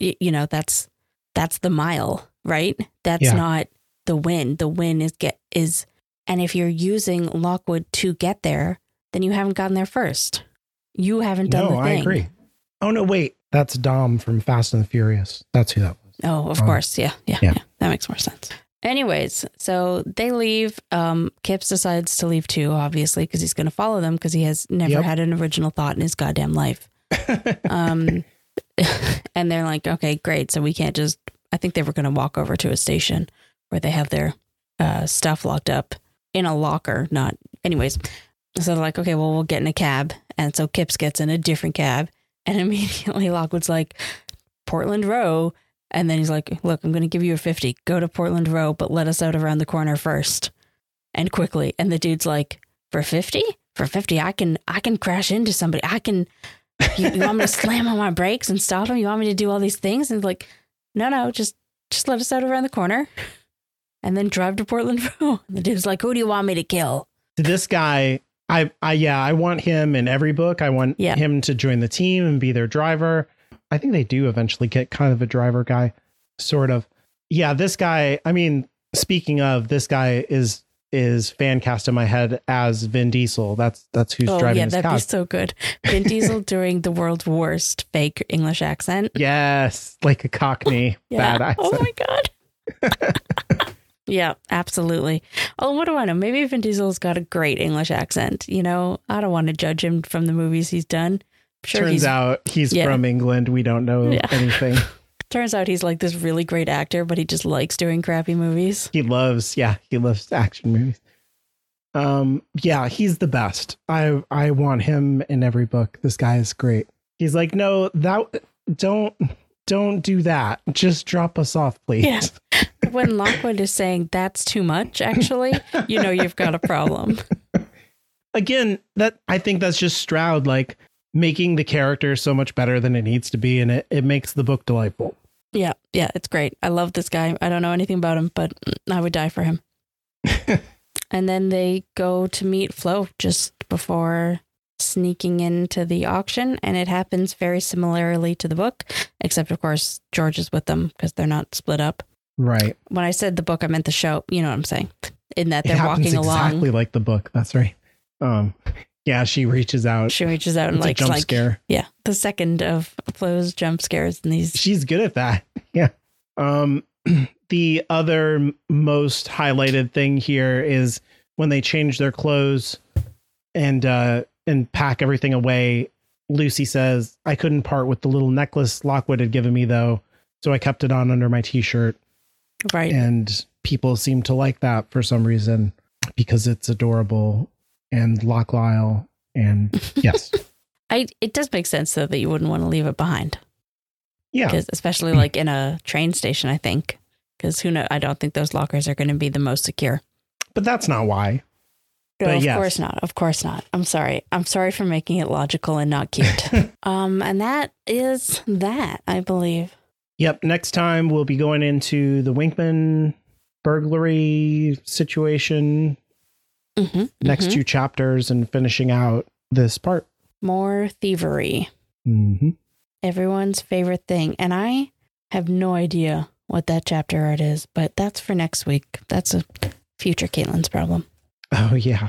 You know, that's that's the mile, right? That's Yeah. not the win. The win is get is, and if you're using Lockwood to get there, then you haven't gotten there first. You haven't done No, the I agree. Oh no, wait. That's Dom from Fast and the Furious. That's who that was. Oh, of Oh. course. Yeah, yeah, yeah. Yeah. That makes more sense. Anyways, so they leave. Um, Kipps decides to leave too, obviously, because he's going to follow them because he has never Yep. had an original thought in his goddamn life. Um, and they're like, okay, great. So we can't just, I think they were going to walk over to a station where they have their uh, stuff locked up in a locker, not, anyways. So they're like, okay, well, we'll get in a cab. And so Kipps gets in a different cab. And immediately Lockwood's like, Portland Row. And then he's like, look, I'm going to give you a 50. Go to Portland Row, but let us out around the corner first and quickly. And the dude's like, for 50? For 50, I can, I can crash into somebody. I can, you, you want me to slam on my brakes and stop him? You want me to do all these things? And like, no, no, just, just let us out around the corner and then drive to Portland. The dude's like, who do you want me to kill? this guy I, I yeah i want him in every book i want Yeah. him to join the team and be their driver i think they do eventually get kind of a driver guy sort of yeah this guy i mean speaking of this guy is is fan cast in my head as vin diesel that's that's who's oh, driving yeah, that'd car be so good. Vin Diesel doing the world's worst fake English accent. yes like a cockney Yeah. bad oh accent Oh my god. yeah, absolutely. Oh, what do I know? Maybe Vin Diesel's got a great English accent. You know, I don't want to judge him from the movies he's done. Sure, turns he's out he's Yeah. from england we don't know Yeah. anything turns out he's like this really great actor, but he just likes doing crappy movies. he loves yeah he loves action movies um yeah he's the best i i want him in every book this guy is great he's like no that don't don't do that just drop us off please Yeah. When Lockwood is saying that's too much, actually, you know you've got a problem. again that i think that's just stroud like making the character so much better than it needs to be and it, it makes the book delightful Yeah, yeah, it's great. I love this guy. I don't know anything about him, but I would die for him. and then they go to meet Flo just before sneaking into the auction, and it happens very similarly to the book, except of course George is with them because they're not split up. Right When I said the book, I meant the show. You know what I'm saying? In that they're walking along. exactly like the book that's right um yeah she reaches out She reaches out and it's a like, jump like scare yeah, the second of Flo's jump scares in these. she's good at that. Yeah. Um, the other most highlighted thing here is when they change their clothes and uh and pack everything away. Lucy says, "I couldn't part with the little necklace Lockwood had given me, though, so I kept it on under my t-shirt." Right. And people seem to like that for some reason because it's adorable and Locklisle and yes. I it does make sense though that you wouldn't want to leave it behind. Yeah. because especially like in a train station, I think. Because who know? I don't think those lockers are going to be the most secure. But that's not why. No, But of yes. course not. Of course not. I'm sorry. I'm sorry for making it logical and not cute. um, and that is that, I believe. Yep. Next time we'll be going into the Winkman burglary situation, hmm next two chapters, and finishing out this part. more thievery. hmm Everyone's favorite thing, and I have no idea what that chapter art is, but that's for next week. That's a future Caitlin's problem. Oh yeah,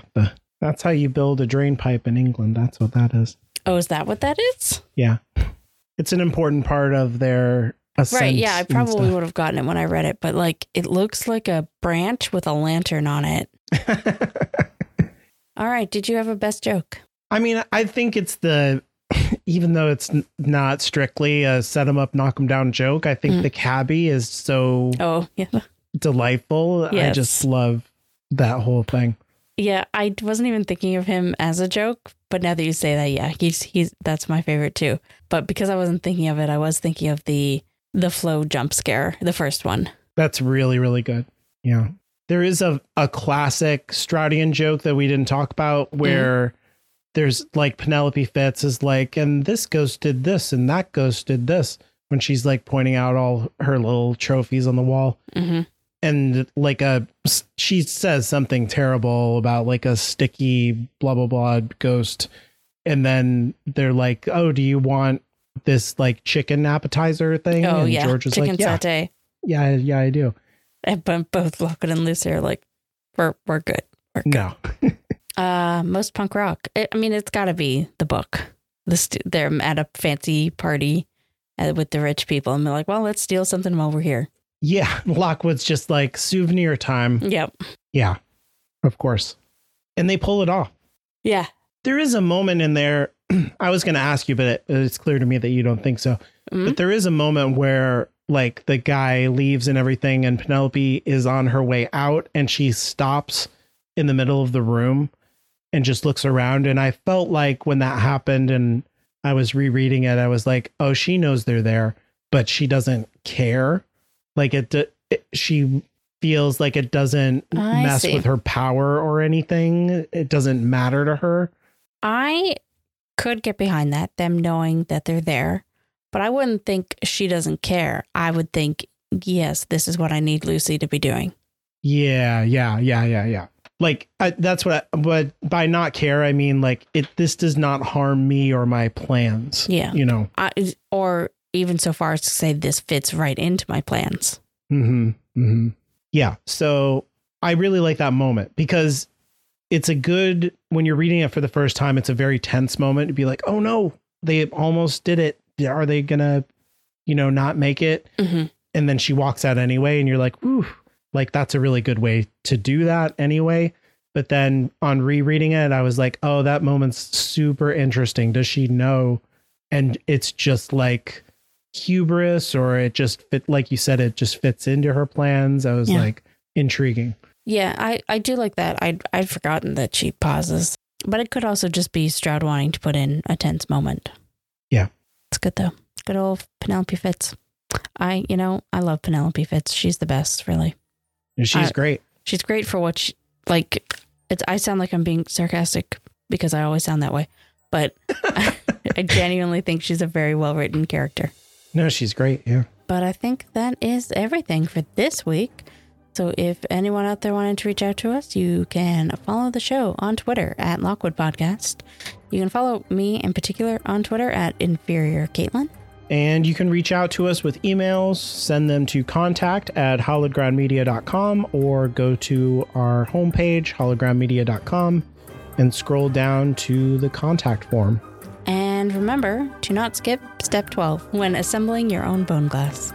that's how you build a drain pipe in England. That's what that is. Oh, is that what that is? Yeah, it's an important part of their ascent. Right. Yeah, I probably would have gotten it when I read it, but like it looks like a branch with a lantern on it. All right. Did you have a best joke? I mean, I think it's the even though it's not strictly a set them up, knock them down joke. I think Mm. the cabbie is so Oh, yeah. delightful. I just love that whole thing. Yeah, I wasn't even thinking of him as a joke, but now that you say that, yeah, he's he's that's my favorite too. But because I wasn't thinking of it, I was thinking of the the Flo jump scare, the first one. That's really, really good. Yeah. There is a, a classic Stroudian joke that we didn't talk about where there's like Penelope Fittes is like, and this ghost did this and that ghost did this when she's like pointing out all her little trophies on the wall. hmm And like a, she says something terrible about like a sticky blah, blah, blah ghost. And then they're like, oh, do you want this like chicken appetizer thing? Oh and yeah, George was chicken like, yeah, satay. yeah, yeah, I do. And but both Lockwood and Lucy are like, we're we're good. We're good. No. Uh, most punk rock. I I mean, it's got to be the book. The st- they're at a fancy party uh, with the rich people, and they're like, "Well, let's steal something while we're here." Yeah, Lockwood's just like souvenir time. Yep. Yeah, of course. And they pull it off. Yeah. There is a moment in there. I was going to ask you, but it, it's clear to me that you don't think so. Mhm. But there is a moment where, like, the guy leaves and everything, and Penelope is on her way out, and she stops in the middle of the room and just looks around. And I felt like when that happened and I was rereading it, I was like, oh, she knows they're there, but she doesn't care. Like, it, it she feels like it doesn't I mess see. with her power or anything. It doesn't matter to her. I could get behind that, them knowing that they're there, but I wouldn't think she doesn't care. I would think, yes, this is what I need Lucy to be doing. Yeah, yeah, yeah, yeah, yeah. Like I, that's what. I, but by not care, I mean like it. This does not harm me or my plans. Yeah. you know. I, or even so far as to say this fits right into my plans. Hmm. Hmm. Yeah. So I really like that moment because it's a good when you're reading it for the first time. It's a very tense moment to be like, oh no, they almost did it. Are they gonna, you know, not make it? hmm and then she walks out anyway and you're like whew like that's a really good way to do that anyway but then on rereading it i was like oh that moment's super interesting does she know and it's just like hubris or it just fit like you said it just fits into her plans i was Yeah. like intriguing Yeah, I, I do like that. I'd, I'd forgotten that she pauses, but it could also just be Stroud wanting to put in a tense moment. Yeah. It's good though. Good old Penelope Fittes. I, you know, I love Penelope Fittes. She's the best, really. She's I- great She's great for what she, like, it's, I sound like I'm being sarcastic because I always sound that way, but I genuinely think she's a very well written character. no she's great yeah But I think that is everything for this week. So if anyone out there wanted to reach out to us, you can follow the show on Twitter at Lockwood Podcast. You can follow me in particular on Twitter at Inferior Caitlin. And you can reach out to us with emails, send them to contact at hallowedgroundmedia.com or go to our homepage, hallowedgroundmedia.com, and scroll down to the contact form. And remember to not skip step 12 when assembling your own bone glass.